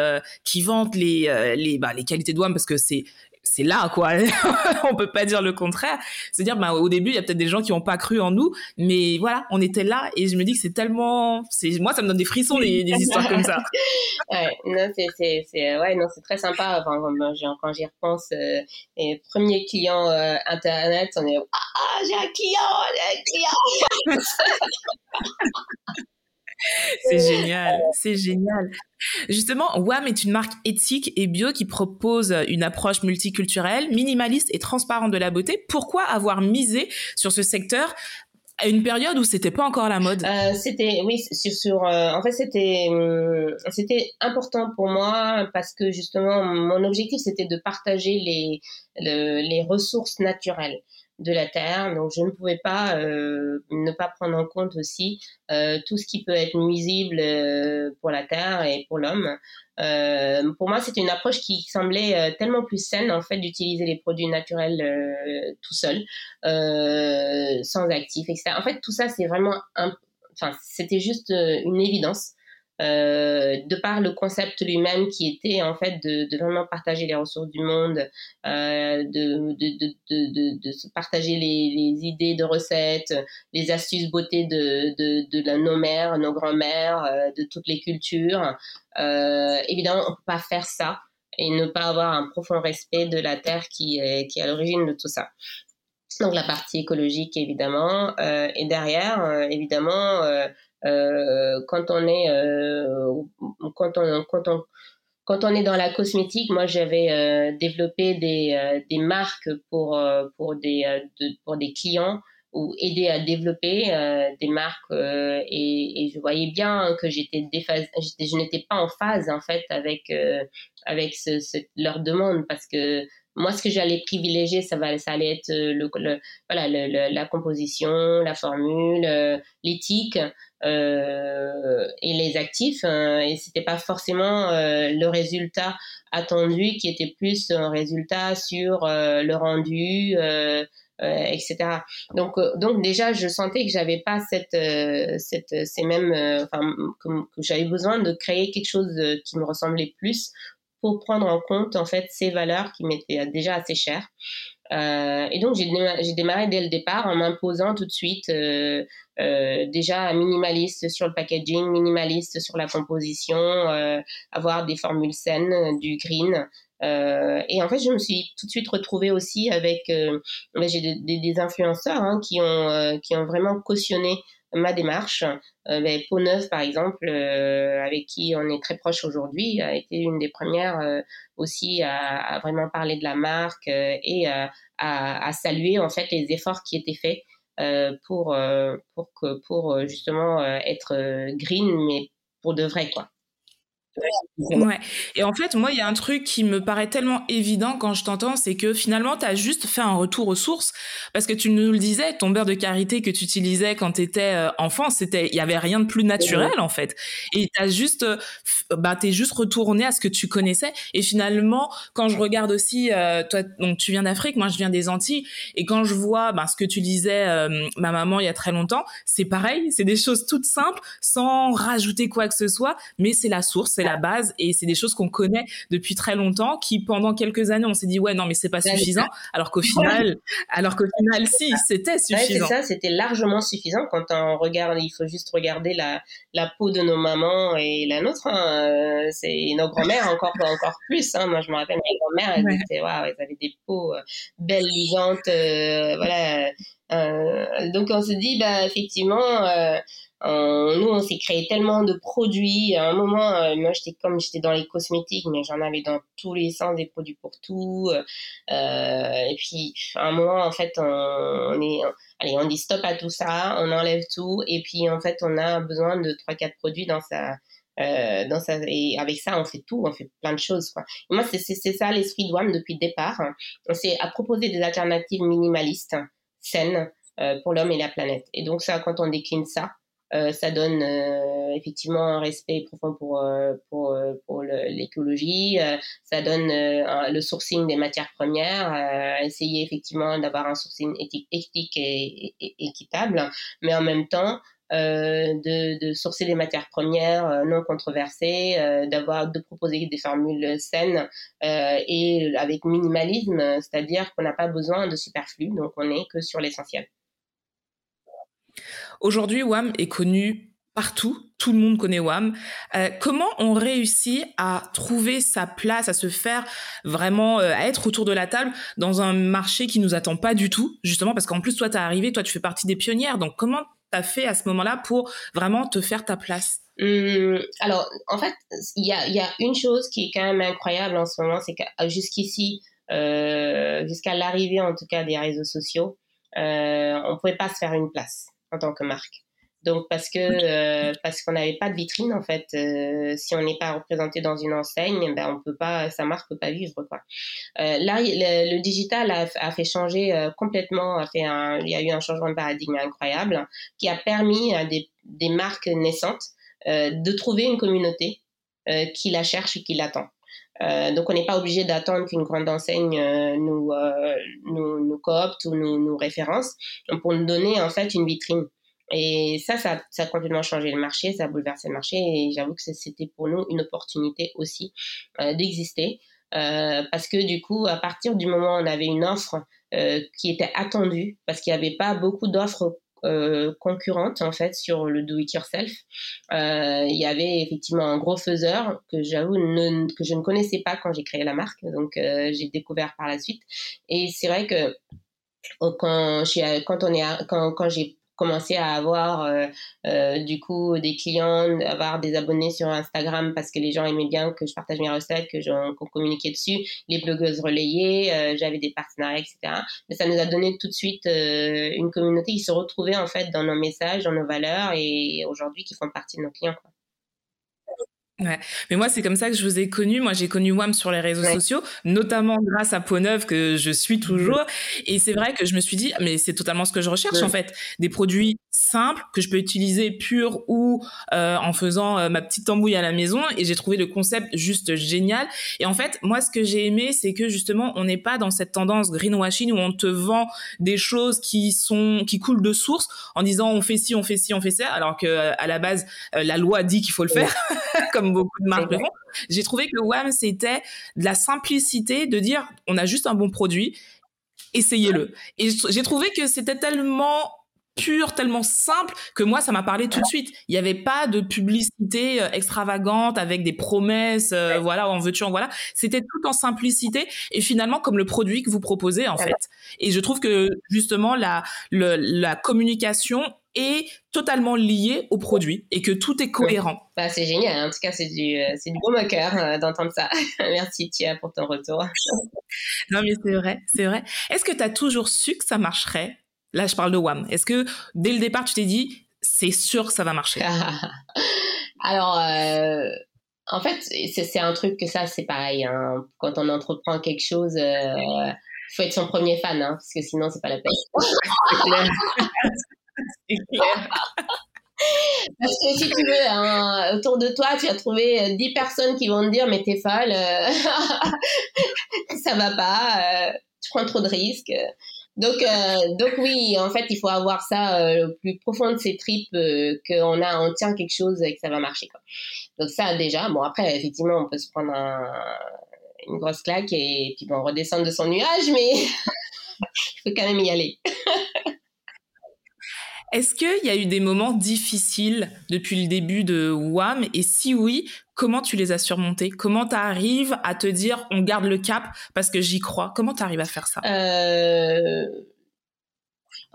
qui vantent les les bah, les qualités de WAM parce que c'est c'est là quoi. On peut pas dire le contraire. C'est dire bah au début il y a peut-être des gens qui ont pas cru en nous mais voilà on était là et je me dis que c'est tellement c'est moi ça me donne des frissons des, histoires comme ça. Ouais non c'est c'est ouais non c'est très sympa. Quand j'y repense euh, les premiers clients euh, internet on est ah j'ai un client j'ai un client c'est génial, c'est génial. Justement, WAM est une marque éthique et bio qui propose une approche multiculturelle, minimaliste et transparente de la beauté. Pourquoi avoir misé sur ce secteur à une période où c'était pas encore la mode? Euh, C'était oui sur, sur euh, en fait c'était c'était important pour moi parce que justement mon objectif c'était de partager les les ressources naturelles de la Terre. Donc, je ne pouvais pas euh, ne pas prendre en compte aussi euh, tout ce qui peut être nuisible euh, pour la Terre et pour l'homme. pour moi, c'était une approche qui semblait tellement plus saine, en fait, d'utiliser les produits naturels tout seul, sans actifs, etc. En fait, tout ça, c'est vraiment... Un... Enfin, c'était juste une évidence. Euh, de par le concept lui-même qui était en fait de, vraiment partager les ressources du monde, euh, de, de, de, partager les, idées de recettes, les astuces beauté de, de nos mères, nos grands-mères, euh, de toutes les cultures. Évidemment, on peut pas faire ça et ne pas avoir un profond respect de la terre qui est, qui est à l'origine de tout ça. Donc la partie écologique évidemment et derrière évidemment euh, quand on est euh, quand on quand on quand on est dans la cosmétique, moi j'avais euh, développé des, des marques pour pour des pour des clients ou aider à développer des marques et, je voyais bien que j'étais je n'étais pas en phase en fait avec avec ce, leur demande parce que moi, ce que j'allais privilégier, ça, va, ça allait être le, voilà, le, la composition, la formule, l'éthique euh, et les actifs euh, et c'était pas forcément euh, le résultat attendu qui était plus un résultat sur le rendu etc. Donc, donc déjà, je sentais que j'avais pas cette, cette, ces mêmes, enfin, que j'avais besoin de créer quelque chose qui me ressemblait plus prendre en compte en fait ces valeurs qui m'étaient déjà assez chères. Euh, et donc j'ai démarré, dès le départ en m'imposant tout de suite euh, euh, déjà minimaliste sur le packaging, minimaliste sur la composition, euh, avoir des formules saines, du green. Euh, et en fait, je me suis tout de suite retrouvée aussi avec j'ai des, des, influenceurs hein, qui ont qui ont vraiment cautionné ma démarche. Euh, ben, Neuve, par exemple, euh, avec qui on est très proche aujourd'hui, a été une des premières euh, aussi à, à, vraiment parler de la marque euh, et à, à, saluer en fait les efforts qui étaient faits pour pour que pour justement être green, mais pour de vrai quoi. Ouais. Et en fait, moi, il y a un truc qui me paraît tellement évident quand je t'entends, c'est que finalement, tu as juste fait un retour aux sources. Parce que tu nous le disais, ton beurre de karité que tu utilisais quand tu étais euh, enfant, il y avait rien de plus naturel en fait. Et tu as juste euh, bah tu juste retourné à ce que tu connaissais. Et finalement, quand je regarde aussi euh, toi donc tu viens d'Afrique, moi je viens des Antilles. Et quand je vois bah, ce que tu disais ma maman il y a très longtemps, c'est pareil, c'est des choses toutes simples sans rajouter quoi que ce soit, mais c'est la source, la base et c'est des choses qu'on connaît depuis très longtemps qui pendant quelques années on s'est dit ouais non mais c'est pas suffisant alors qu'au final alors qu'au final si c'était suffisant. ça, c'était largement suffisant quand on regarde il faut juste regarder la la peau de nos mamans et la nôtre hein. Euh, c'est nos grand-mères encore encore plus hein. moi je me rappelle mes grand-mères elles, étaient, elles avaient des peaux euh, belles lisantes euh, voilà donc on se dit bah effectivement euh, nous, on s'est créé tellement de produits. À un moment, euh, moi, j'étais comme j'étais dans les cosmétiques, mais j'en avais dans tous les sens des produits pour tout. Euh, et puis, à un moment, en fait, on, est, allez, on dit stop à tout ça, on enlève tout, et puis en fait, on a besoin de trois, quatre produits dans sa euh, dans sa, et avec ça, on fait tout, on fait plein de choses. Quoi. Et moi, c'est ça l'esprit de WAM depuis le départ. C'est à proposer des alternatives minimalistes, saines, euh, pour l'homme et la planète. Et donc ça, quand on décline ça, euh, ça donne euh, effectivement un respect profond pour euh, pour pour l'écologie. ça donne le sourcing des matières premières. essayer effectivement d'avoir un sourcing éthique, et, équitable, mais en même temps de, de, sourcer des matières premières non controversées, d'avoir de proposer des formules saines et avec minimalisme, c'est-à-dire qu'on n'a pas besoin de superflu, donc on est que sur l'essentiel. Aujourd'hui, WAM est connu partout, tout le monde connaît WAM. Euh, comment on réussit à trouver sa place, à se faire vraiment, euh, à être autour de la table dans un marché qui nous attend pas du tout, justement parce qu'en plus toi t'es arrivé, toi tu fais partie des pionnières. Donc comment t'as fait à ce moment-là pour vraiment te faire ta place? Hum, alors, en fait, il y a, une chose qui est quand même incroyable en ce moment, c'est que jusqu'ici, euh, jusqu'à l'arrivée en tout cas des réseaux sociaux, euh, on pouvait pas se faire une place en tant que marque. Donc parce que euh, parce qu'on n'avait pas de vitrine en fait, euh, si on n'est pas représenté dans une enseigne, ben on peut pas, sa marque peut pas vivre quoi. Euh, là, le, digital a, a, fait changer euh, complètement, a fait un, il y a eu un changement de paradigme incroyable qui a permis à des, des marques naissantes euh, de trouver une communauté qui la cherche et qui l'attend. Euh, donc on n'est pas obligé d'attendre qu'une grande enseigne nous, nous, nous coopte ou nous, nous référence pour nous donner en fait une vitrine. Et ça, ça, ça a complètement changé le marché, ça a bouleversé le marché et j'avoue que c'était pour nous une opportunité aussi euh, d'exister. Euh, parce que du coup, à partir du moment où on avait une offre euh, qui était attendue, parce qu'il n'y avait pas beaucoup d'offres euh, concurrentes en fait sur le do it yourself. Euh, il y avait effectivement un gros faiseur que j'avoue que je ne connaissais pas quand j'ai créé la marque, donc euh, j'ai découvert par la suite. Et c'est vrai que quand, quand on est quand, quand j'ai commencer à avoir euh, euh, du coup des clients, avoir des abonnés sur Instagram parce que les gens aimaient bien que je partage mes recettes, que qu'on communiquait dessus, les blogueuses relayées, euh, j'avais des partenariats, etc. Mais ça nous a donné tout de suite une communauté qui se retrouvait en fait dans nos messages, dans nos valeurs et aujourd'hui qui font partie de nos clients. Quoi. Ouais. Mais moi, c'est comme ça que je vous ai connu. Moi, j'ai connu WAM sur les réseaux sociaux, notamment grâce à Peau Neuve que je suis toujours. Et c'est vrai que je me suis dit, mais c'est totalement ce que je recherche, en fait. Des produits simples que je peux utiliser purs ou euh, en faisant euh, ma petite tambouille à la maison. Et j'ai trouvé le concept juste génial. Et en fait, moi, ce que j'ai aimé, c'est que justement, on n'est pas dans cette tendance greenwashing où on te vend des choses qui sont, qui coulent de source en disant on fait ci, on fait ci, on fait ça, alors que à la base, euh, la loi dit qu'il faut le faire, comme beaucoup de marques le. J'ai trouvé que WAM, c'était de la simplicité de dire, on a juste un bon produit essayez-le. Et j'ai trouvé que c'était tellement pur, tellement simple que moi ça m'a parlé tout de suite. Il n'y avait pas de publicité euh, extravagante avec des promesses, euh, voilà, en veux-tu, en voilà. C'était tout en simplicité et finalement comme le produit que vous proposez en fait. Et je trouve que justement la la communication est totalement liée au produit et que tout est cohérent. Bah, c'est génial. En tout cas, c'est du, euh, c'est du bon cœur d'entendre ça. Merci, Tia, pour ton retour. non, mais c'est vrai, c'est vrai. Est-ce que tu as toujours su que ça marcherait? Là, je parle de WAM. Est-ce que dès le départ, tu t'es dit, c'est sûr que ça va marcher? Alors, euh, en fait, c'est un truc que ça, c'est pareil. Hein. Quand on entreprend quelque chose, il euh, faut être son premier fan, hein, parce que sinon, c'est pas la peine. c'est clair. Parce que si tu veux, hein, autour de toi, tu as trouvé 10 personnes qui vont te dire, mais t'es folle, euh, ça va pas, tu prends trop de risques. Donc, euh, donc oui, en fait, il faut avoir ça euh, le plus profond de ses tripes, euh, qu'on a, on tient quelque chose et que ça va marcher. Quoi. Donc ça déjà, bon après, effectivement, on peut se prendre un, une grosse claque et puis bon, redescendre de son nuage, mais il faut quand même y aller. Est-ce qu'il y a eu des moments difficiles depuis le début de WAM Et si oui, comment tu les as surmontés? Comment tu arrives à te dire on garde le cap parce que j'y crois? Comment tu arrives à faire ça? Euh...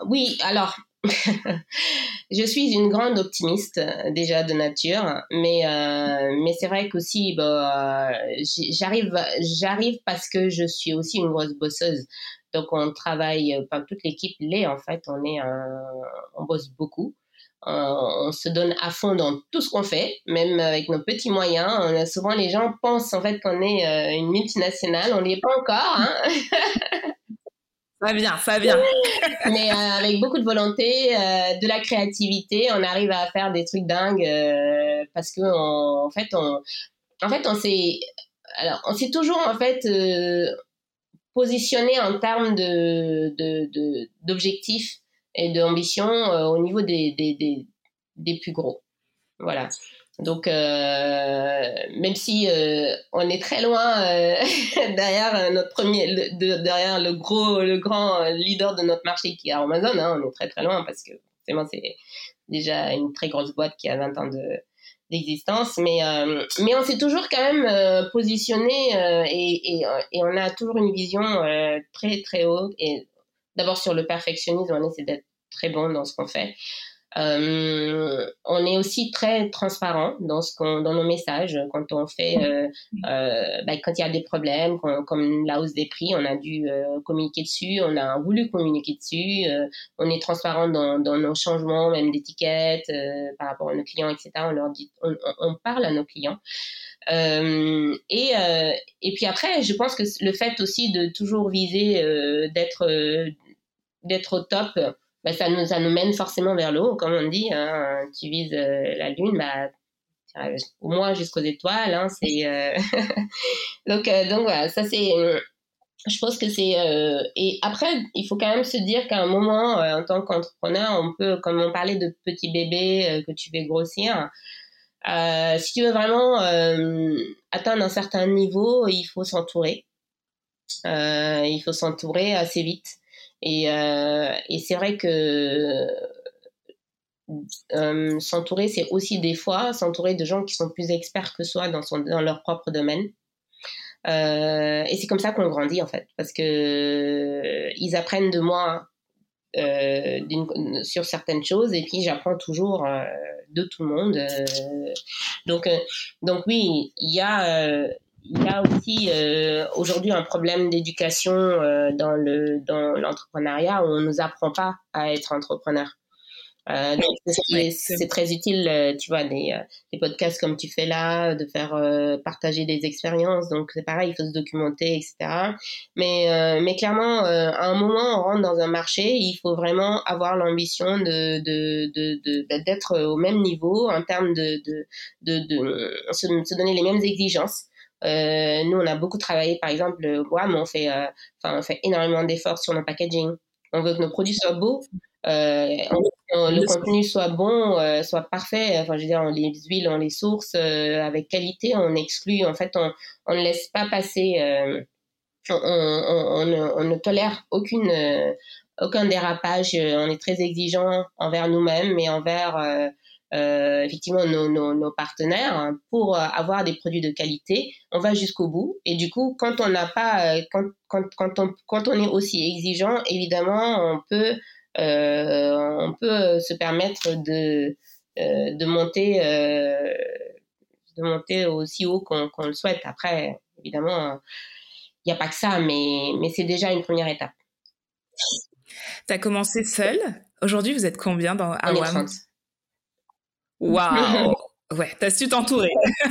Oui, alors je suis une grande optimiste déjà de nature, mais euh, mais c'est vrai qu'aussi bah, j'arrive j'arrive parce que je suis aussi une grosse bosseuse. Donc on travaille, enfin toute l'équipe l'est en fait. On est, on bosse beaucoup. on se donne à fond dans tout ce qu'on fait, même avec nos petits moyens. Souvent les gens pensent en fait qu'on est euh, une multinationale. On n'y est pas encore. Hein Ça vient, ça. Mais euh, avec beaucoup de volonté, euh, de la créativité, on arrive à faire des trucs dingues parce que on, fait, on s'est, toujours en fait, positionner en termes d'objectifs et d'ambition euh, au niveau des, des, plus gros. Voilà. Donc, euh, même si euh, on est très loin derrière notre premier, derrière le gros, le grand leader de notre marché qui est Amazon, hein, on est très très loin parce que forcément c'est déjà une très grosse boîte qui a 20 ans de, d'existence, mais euh, mais on s'est toujours quand même euh, positionné euh, et, et, on a toujours une vision très très haute et d'abord sur le perfectionnisme, on essaie d'être très bon dans ce qu'on fait. Euh, on est aussi très transparent dans ce qu'on, dans nos messages quand on fait, euh, euh, bah, quand il y a des problèmes, comme la hausse des prix, on a dû communiquer dessus, on a voulu communiquer dessus. On est transparent dans, nos changements, même d'étiquettes euh, par rapport à nos clients, etc. On leur dit, on parle à nos clients. et et puis après, je pense que le fait aussi de toujours viser d'être d'être au top bah, ça, nous, ça nous mène forcément vers le haut, comme on dit. Hein, tu vises euh, la lune, bah, au moins jusqu'aux étoiles. Hein, c'est euh, donc euh, donc voilà, ça c'est. Je pense que c'est et après il faut quand même se dire qu'à un moment en tant qu'entrepreneur on peut comme on parlait de petit bébé que tu fais grossir si tu veux vraiment atteindre un certain niveau il faut s'entourer il faut s'entourer assez vite et, euh, et c'est vrai que euh, s'entourer, c'est aussi des fois s'entourer de gens qui sont plus experts que soi dans, son, dans leur propre domaine. Euh, et c'est comme ça qu'on grandit en fait, parce que ils apprennent de moi sur certaines choses et puis j'apprends toujours de tout le monde. donc, donc oui, il y a il y a aussi euh, aujourd'hui un problème d'éducation euh, dans le dans l'entrepreneuriat où on nous apprend pas à être entrepreneur. Euh, donc c'est très utile, euh, tu vois, des, euh, des podcasts comme tu fais là, de faire partager des expériences. Donc c'est pareil, il faut se documenter, etc. Mais mais clairement, à un moment, on rentre dans un marché, il faut vraiment avoir l'ambition de de de d'être au même niveau en termes de de de, de se, se donner les mêmes exigences. Euh, nous, on a beaucoup travaillé, par exemple, le mais on fait, euh, enfin, on fait énormément d'efforts sur nos packaging. On veut que nos produits soient beaux, euh, le contenu soit bon, euh, soit parfait. Enfin, je veux dire, on les huiles, on les source euh, avec qualité, on exclut. En fait, on, on ne laisse pas passer on, ne tolère aucune, aucun dérapage. On est très exigeant envers nous-mêmes et envers euh, effectivement nos, nos, nos, partenaires hein, pour euh, avoir des produits de qualité. On va jusqu'au bout et du coup, quand on n'a pas, euh, quand, quand, quand, on, quand on est aussi exigeant, évidemment, on peut, euh, on peut se permettre de, de monter, de monter aussi haut qu'on le souhaite. Après, évidemment, il n'y a pas que ça, mais, mais c'est déjà une première étape. Tu as commencé seule. Aujourd'hui, vous êtes combien dans Awam? Waouh Ouais, t'as su t'entourer.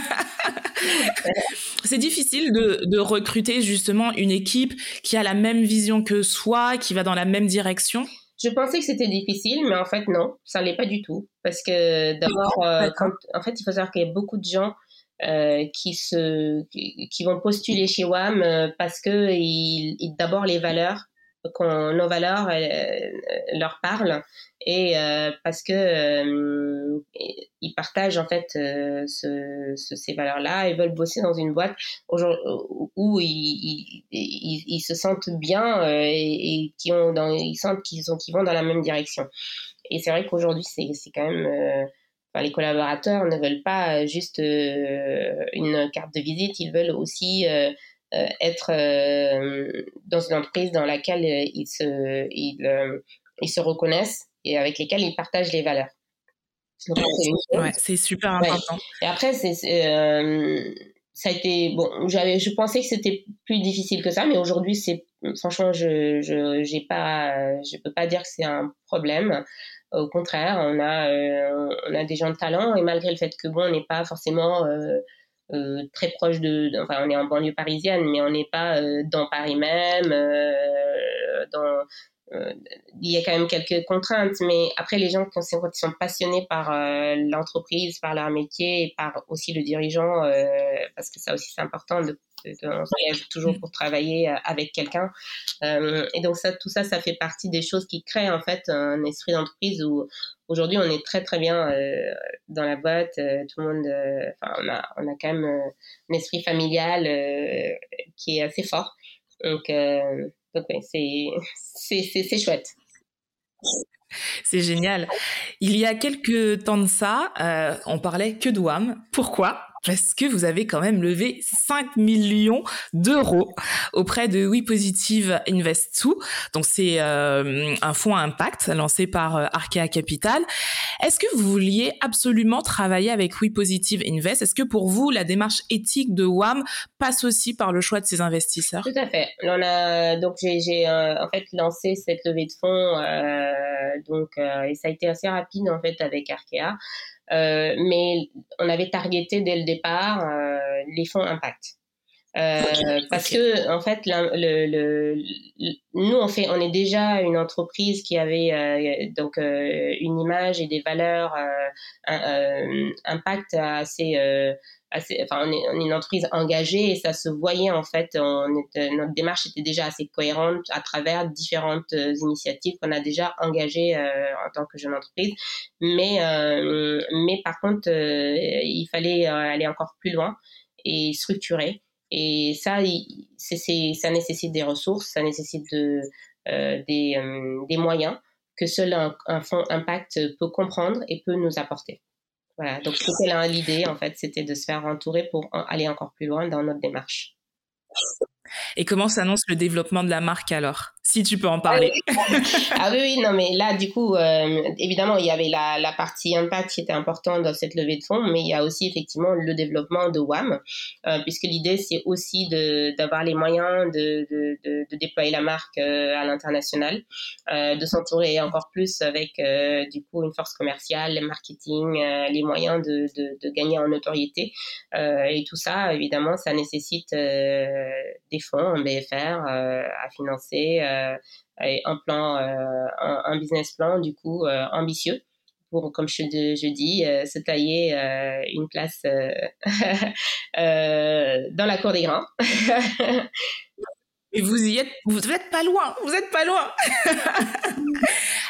c'est difficile de, de, recruter justement une équipe qui a la même vision que soi, qui va dans la même direction? Je pensais que c'était difficile, mais en fait non, ça l'est pas du tout. Parce que d'abord, euh, en fait, il faut savoir qu'il y a beaucoup de gens euh, qui se, qui, vont postuler chez WAM euh, parce que d'abord les valeurs qu'on nos valeurs euh, leur parlent. Et euh, parce que euh, ils partagent en fait ce, ces valeurs-là. Ils veulent bosser dans une boîte où ils, ils, ils, se sentent bien et, qui ont dans, ils sentent qu'ils qui vont dans la même direction. Et c'est vrai qu'aujourd'hui c'est quand même Enfin, les collaborateurs ne veulent pas juste une carte de visite, ils veulent aussi euh, être euh, dans une entreprise dans laquelle euh, ils se, ils, ils se reconnaissent et avec lesquels ils partagent les valeurs. Ouais, c'est super important. Et après, c'est, ça a été bon. J'avais, je pensais que c'était plus difficile que ça, mais aujourd'hui, c'est franchement, je, je, j'ai pas, je peux pas dire que c'est un problème. Au contraire, on a, on a des gens de talent et malgré le fait que bon, on n'est pas forcément euh, très proche de, enfin on est en banlieue parisienne, mais on n'est pas euh, dans Paris même. Euh, dans, il y a quand même quelques contraintes, mais après les gens qui sont, passionnés par l'entreprise, par leur métier et par aussi le dirigeant, parce que ça aussi c'est important de on se toujours pour travailler avec quelqu'un. et donc ça, tout ça, ça fait partie des choses qui créent en fait un esprit d'entreprise où Aujourd'hui, on est très très bien euh, dans la boîte. Euh, tout le monde, euh, on a on a quand même un esprit familial qui est assez fort. Donc, donc c'est c'est chouette. C'est génial. Il y a quelques temps de ça, on parlait que de WAM. Pourquoi? Parce que vous avez quand même levé 5 millions d'euros auprès de We Positive Invest 2. Donc c'est euh, un fonds à impact lancé par euh, Arkea Capital. Est-ce que vous vouliez absolument travailler avec We Positive Invest? Est-ce que pour vous la démarche éthique de WAM passe aussi par le choix de ses investisseurs? Tout à fait. Donc j'ai euh, en fait lancé cette levée de fonds donc et ça a été assez rapide en fait avec Arkea. Euh, mais on avait targeté dès le départ euh, les fonds impact. Euh, parce que en fait, le, le, nous on fait, on est déjà une entreprise qui avait euh, donc euh, une image et des valeurs impact assez enfin, on est, une entreprise engagée et ça se voyait en fait. On notre démarche était déjà assez cohérente à travers différentes initiatives qu'on a déjà engagées en tant que jeune entreprise. Mais, mais par contre, il fallait aller encore plus loin et structurer. Et ça, c'est, ça nécessite des ressources, ça nécessite de, des, des moyens que seul un, fonds impact peut comprendre et peut nous apporter. Voilà, donc c'était l'idée, en fait, c'était de se faire entourer pour aller encore plus loin dans notre démarche. Et comment s'annonce le développement de la marque alors? Si tu peux en parler. ah oui, oui, non, mais là, du coup, euh, évidemment, il y avait la, la, partie impact qui était importante dans cette levée de fonds, mais il y a aussi effectivement le développement de WAM, euh, puisque l'idée, c'est aussi d'avoir les moyens de, de, de, de, déployer la marque euh, à l'international, de s'entourer encore plus avec, du coup, une force commerciale, le marketing, les moyens de, de, gagner en notoriété. et tout ça, évidemment, ça nécessite des fonds, un BFR à financer un plan, euh, un, business plan du coup euh, ambitieux pour, comme je, dis, se tailler une place dans la cour des grands. Et vous y êtes, vous êtes pas loin, vous êtes pas loin.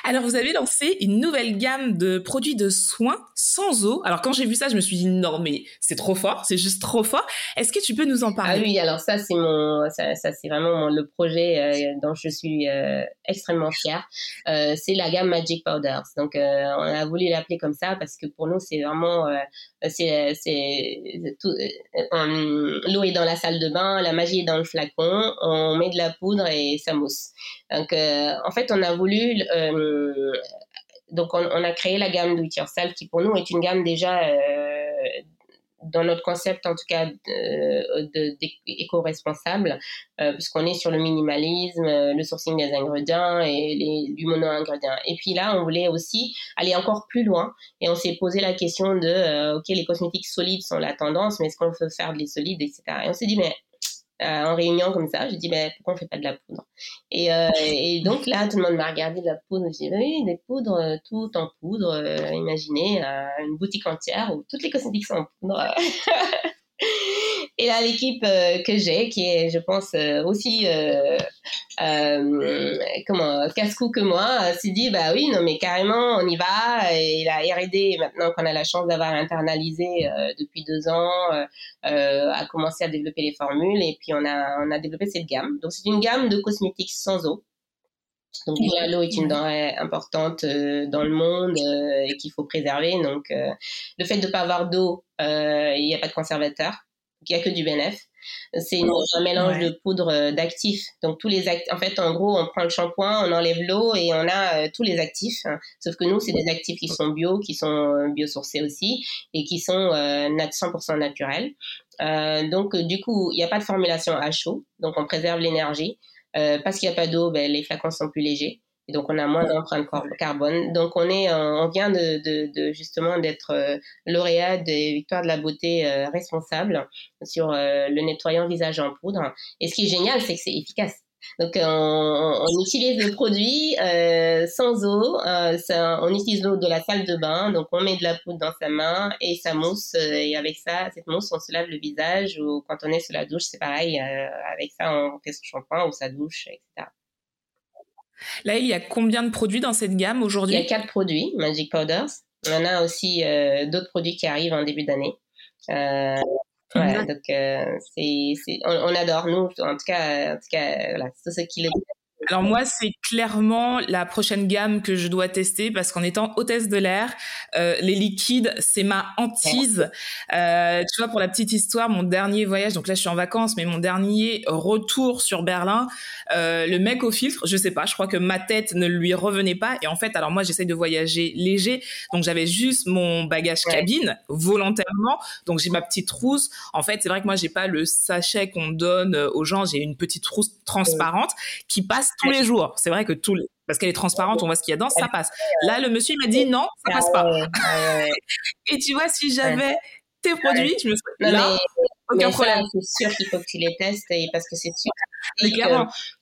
Alors, vous avez lancé une nouvelle gamme de produits de soins sans eau. Alors, quand j'ai vu ça, je me suis dit non, mais c'est trop fort, c'est juste trop fort. Est-ce que tu peux nous en parler? Ah oui, alors ça, c'est mon, ça, c'est vraiment le projet euh, dont je suis euh, extrêmement fière. Euh, c'est la gamme Magic Powders. Donc, on a voulu l'appeler comme ça parce que pour nous, c'est vraiment, c'est, c'est l'eau est dans la salle de bain, la magie est dans le flacon. On met de la poudre et ça mousse. Donc, en fait, on a voulu euh, donc, on, a créé la gamme Do It Yourself qui, pour nous, est une gamme déjà, euh, dans notre concept, en tout cas, d'éco-responsable, euh, puisqu'on est sur le minimalisme, le sourcing des ingrédients et du mono-ingrédient. Et puis là, on voulait aussi aller encore plus loin et on s'est posé la question de, OK, les cosmétiques solides sont la tendance, mais est-ce qu'on peut faire des solides, etc. Et on s'est dit, mais euh, en réunion comme ça. J'ai dit, ben, pourquoi on fait pas de la poudre? Et, euh, et, donc là, tout le monde m'a regardé de la poudre. J'ai dit, oui, des poudres, euh, tout en poudre. imaginez une boutique entière où toutes les cosmétiques sont en poudre. Et là, l'équipe euh, que j'ai, qui est, je pense, euh, aussi euh, comment casse-cou que moi, s'est dit bah oui, non mais carrément, on y va. Et la R&D, maintenant qu'on a la chance d'avoir internalisé depuis deux ans, a commencé à développer les formules et puis on a on a développé cette gamme. Donc c'est une gamme de cosmétiques sans eau. Donc l'eau est une denrée importante dans le monde et qu'il faut préserver. Donc le fait de ne pas avoir d'eau, il n'y a pas de conservateur il n'y a que du BNF. C'est un mélange de poudre euh, d'actifs. Donc tous les actifs, en fait, en gros, on prend le shampoing, on enlève l'eau et on a euh, tous les actifs. Sauf que nous, c'est des actifs qui sont bio, qui sont euh, biosourcés aussi et qui sont 100% naturels. donc du coup, il n'y a pas de formulation à chaud, donc on préserve l'énergie. parce qu'il n'y a pas d'eau, ben, les flacons sont plus légers donc, on a moins d'empreintes carbone. Donc, on est, on vient de, justement d'être euh, lauréat des Victoires de la beauté euh, responsable sur euh, le nettoyant visage en poudre. Et ce qui est génial, c'est que c'est efficace. Donc, on, utilise le produit sans eau. on utilise l'eau de la salle de bain. Donc, on met de la poudre dans sa main et ça mousse. et avec ça, cette mousse, on se lave le visage. Ou quand on est sur la douche, c'est pareil. avec ça, on fait son shampoing ou sa douche, etc. Là, il y a combien de produits dans cette gamme aujourd'hui Il y a quatre produits, Magic Powders. On en a aussi euh, d'autres produits qui arrivent en début d'année. Euh, donc euh, c'est, on, on, adore nous, en tout cas, en tout cas, voilà, tout ce qui le alors moi, c'est clairement la prochaine gamme que je dois tester parce qu'en étant hôtesse de l'air, euh, les liquides, c'est ma hantise. Euh, tu vois, pour la petite histoire, mon dernier voyage, donc là je suis en vacances, mais mon dernier retour sur Berlin, euh, le mec au filtre, je sais pas, je crois que ma tête ne lui revenait pas. Et en fait, alors moi j'essaye de voyager léger, donc j'avais juste mon bagage cabine volontairement, donc j'ai ma petite trousse. En fait, c'est vrai que moi j'ai pas le sachet qu'on donne aux gens, j'ai une petite trousse transparente qui passe tous les jours. C'est vrai que tous les... parce qu'elle est transparente, on voit ce qu'il y a dedans, ça passe. Là, le monsieur m'a dit non, ça passe pas. Et tu vois, si j'avais tes produits, je me serais là, aucun problème. C'est sûr qu'il faut que tu les testes et parce que c'est sûr.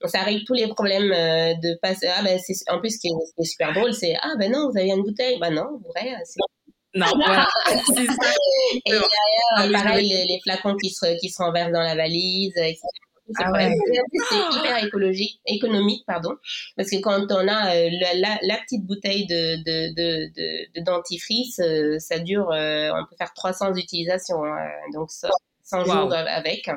Que ça arrive tous les problèmes euh, de passer. Ah ben en plus ce qui est, super drôle, c'est ah ben non, vous avez une bouteille, bah non, vrai, c'est non, voilà. Et derrière, pareil, les, flacons qui se, qui se renversent dans la valise, etc. Ah c'est hyper écologique, économique, pardon, parce que quand on a euh, la, la, petite bouteille de, de, de, de, dentifrice, euh, ça dure, euh, on peut faire 300 utilisations, hein, donc ça, 100 jours avec.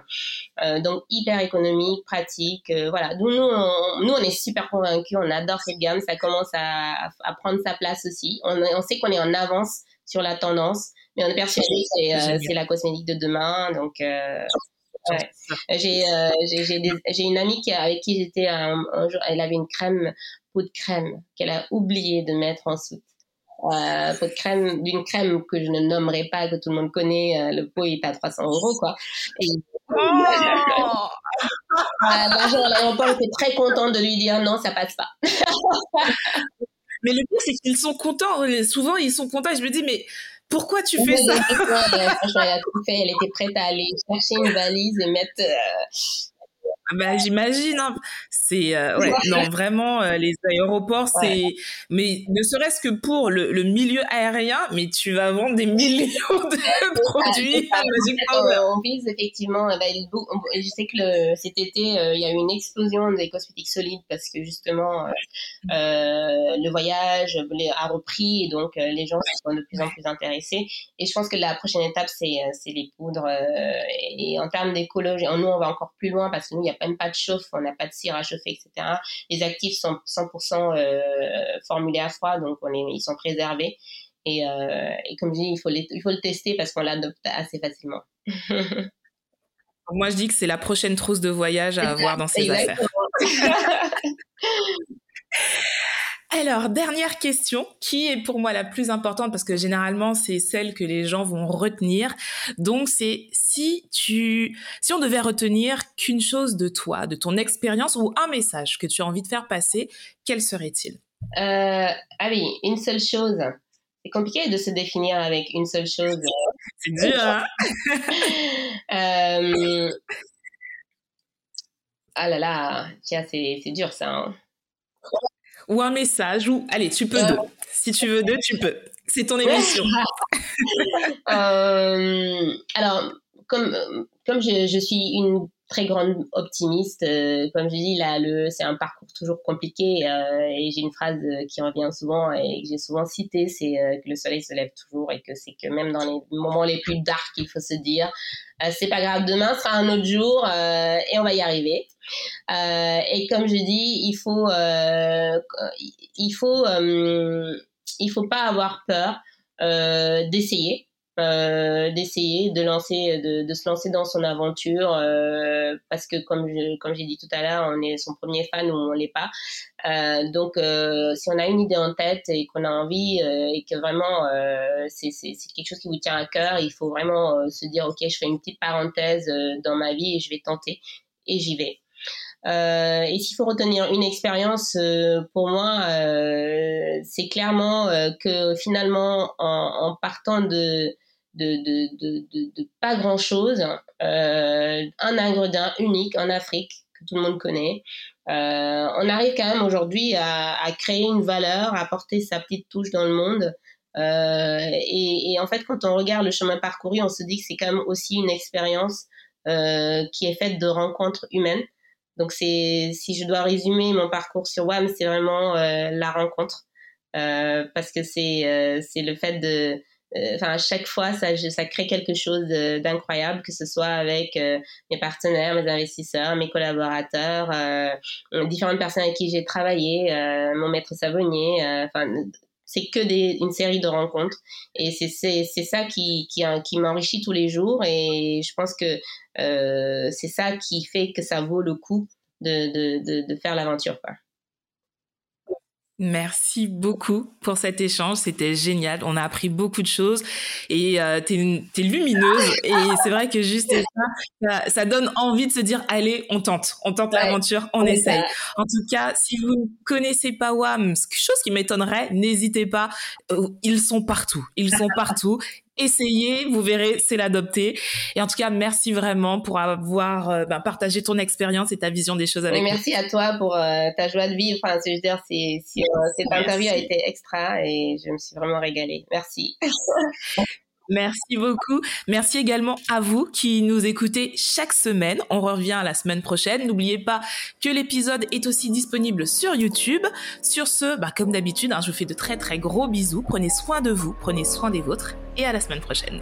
donc hyper économique, pratique. voilà. Nous, nous, on, nous, on est super convaincus. On adore cette gamme. Ça commence à, à prendre sa place aussi. On, on sait qu'on est en avance sur la tendance, mais on est persuadé que c'est la cosmétique de demain. Donc Ouais. J'ai euh, j'ai une amie qui, avec qui j'étais un, jour, elle avait une crème, peau de crème, qu'elle a oublié de mettre en soute. Euh, peau de crème, d'une crème que je ne nommerai pas, que tout le monde connaît, euh, le pot est à 300 euros, quoi. Et, oh L'agent à l'aéroport était très content de lui dire non, ça passe pas. mais le pire, c'est qu'ils sont contents. Souvent, ils sont contents. Et je me dis, mais pourquoi tu fais ça? elle, a tout fait. Elle était prête à aller chercher une valise et mettre. Euh, Ah bah, j'imagine. Hein. C'est euh, ouais, non vraiment euh, les aéroports, c'est mais ne serait-ce que pour le, le, milieu aérien, mais tu vas vendre des millions de produits. on vise effectivement. Bah, je sais que le, cet été, euh, il y a eu une explosion des cosmétiques solides parce que justement le voyage a repris et donc les gens sont de plus en plus intéressés. Et je pense que la prochaine étape, c'est c'est les poudres. et en termes d'écologie, nous on va encore plus loin parce que nous il n'y a même pas de chauffe, on n'a pas de cire à chauffer, etc. Les actifs sont 100% euh, formulés à froid, donc on ils sont préservés. Et, euh, et comme je dis, il faut, il faut le tester parce qu'on l'adopte assez facilement. Moi, je dis que c'est la prochaine trousse de voyage à avoir dans ses affaires. Alors, dernière question, qui est pour moi la plus importante parce que généralement c'est celle que les gens vont retenir. Donc c'est si tu, si on devait retenir qu'une chose de toi, de ton expérience ou un message que tu as envie de faire passer, quel serait-il? Euh, Ah oui, une seule chose. C'est compliqué de se définir avec une seule chose. C'est dur. Hein? Euh... Ah là là, tiens, c'est dur ça. Hein ou un message ou allez, tu peux deux. Si tu veux deux, tu peux. C'est ton émission. euh, alors, comme comme je, je, suis une très grande optimiste, euh, comme je dis là, le c'est un parcours toujours compliqué euh, et j'ai une phrase qui revient souvent et que j'ai souvent citée, c'est euh, que le soleil se lève toujours et que c'est que même dans les moments les plus dark, il faut se dire c'est pas grave, demain sera un autre jour et on va y arriver. Euh, et comme je dis, il faut, euh, il faut, euh, il faut pas avoir peur d'essayer. D'essayer de lancer de, de, se lancer dans son aventure parce que comme je, comme j'ai dit tout à l'heure on est son premier fan ou on l'est pas. Donc si on a une idée en tête et qu'on a envie et que vraiment c'est quelque chose qui vous tient à cœur il faut vraiment se dire ok je fais une petite parenthèse dans ma vie et je vais tenter et j'y vais euh, et s'il faut retenir une expérience, euh, pour moi, euh, c'est clairement euh, que finalement, en, en partant de de, de, de, de, pas grand chose, un ingrédient unique en Afrique que tout le monde connaît, on arrive quand même aujourd'hui à, à, créer une valeur, à apporter sa petite touche dans le monde. Et, et, en fait, quand on regarde le chemin parcouru, on se dit que c'est quand même aussi une expérience qui est faite de rencontres humaines. Donc c'est si je dois résumer mon parcours sur WAM, c'est vraiment euh, la rencontre. Euh, parce que c'est euh, c'est le fait de euh, enfin à chaque fois ça ça crée quelque chose d'incroyable que ce soit avec mes partenaires, mes investisseurs, mes collaborateurs, différentes personnes avec qui j'ai travaillé, mon maître savonnier, enfin c'est que des, une série de rencontres et c'est c'est ça qui qui, qui m'enrichit tous les jours et je pense que euh, c'est ça qui fait que ça vaut le coup de de, de, de faire l'aventure quoi. Merci beaucoup pour cet échange, c'était génial. On a appris beaucoup de choses et euh, t'es es lumineuse et c'est vrai que juste ça, ça, donne envie de se dire allez, on tente, on tente l'aventure, on essaye. En tout cas, si vous ne connaissez pas WAM, chose qui m'étonnerait, n'hésitez pas, euh, ils sont partout, ils sont partout essayez, vous verrez, c'est l'adopter. Et en tout cas, merci vraiment pour avoir euh, ben, partagé ton expérience et ta vision des choses avec nous. Merci à toi pour euh, ta joie de vivre. Enfin, je veux dire, c'est, euh, cette interview a été extra et je me suis vraiment régalée. Merci. Merci beaucoup. Merci également à vous qui nous écoutez chaque semaine. On revient la semaine prochaine. N'oubliez pas que l'épisode est aussi disponible sur YouTube. Sur ce, bah, comme d'habitude, hein, je vous fais de très très gros bisous. Prenez soin de vous, prenez soin des vôtres et à la semaine prochaine.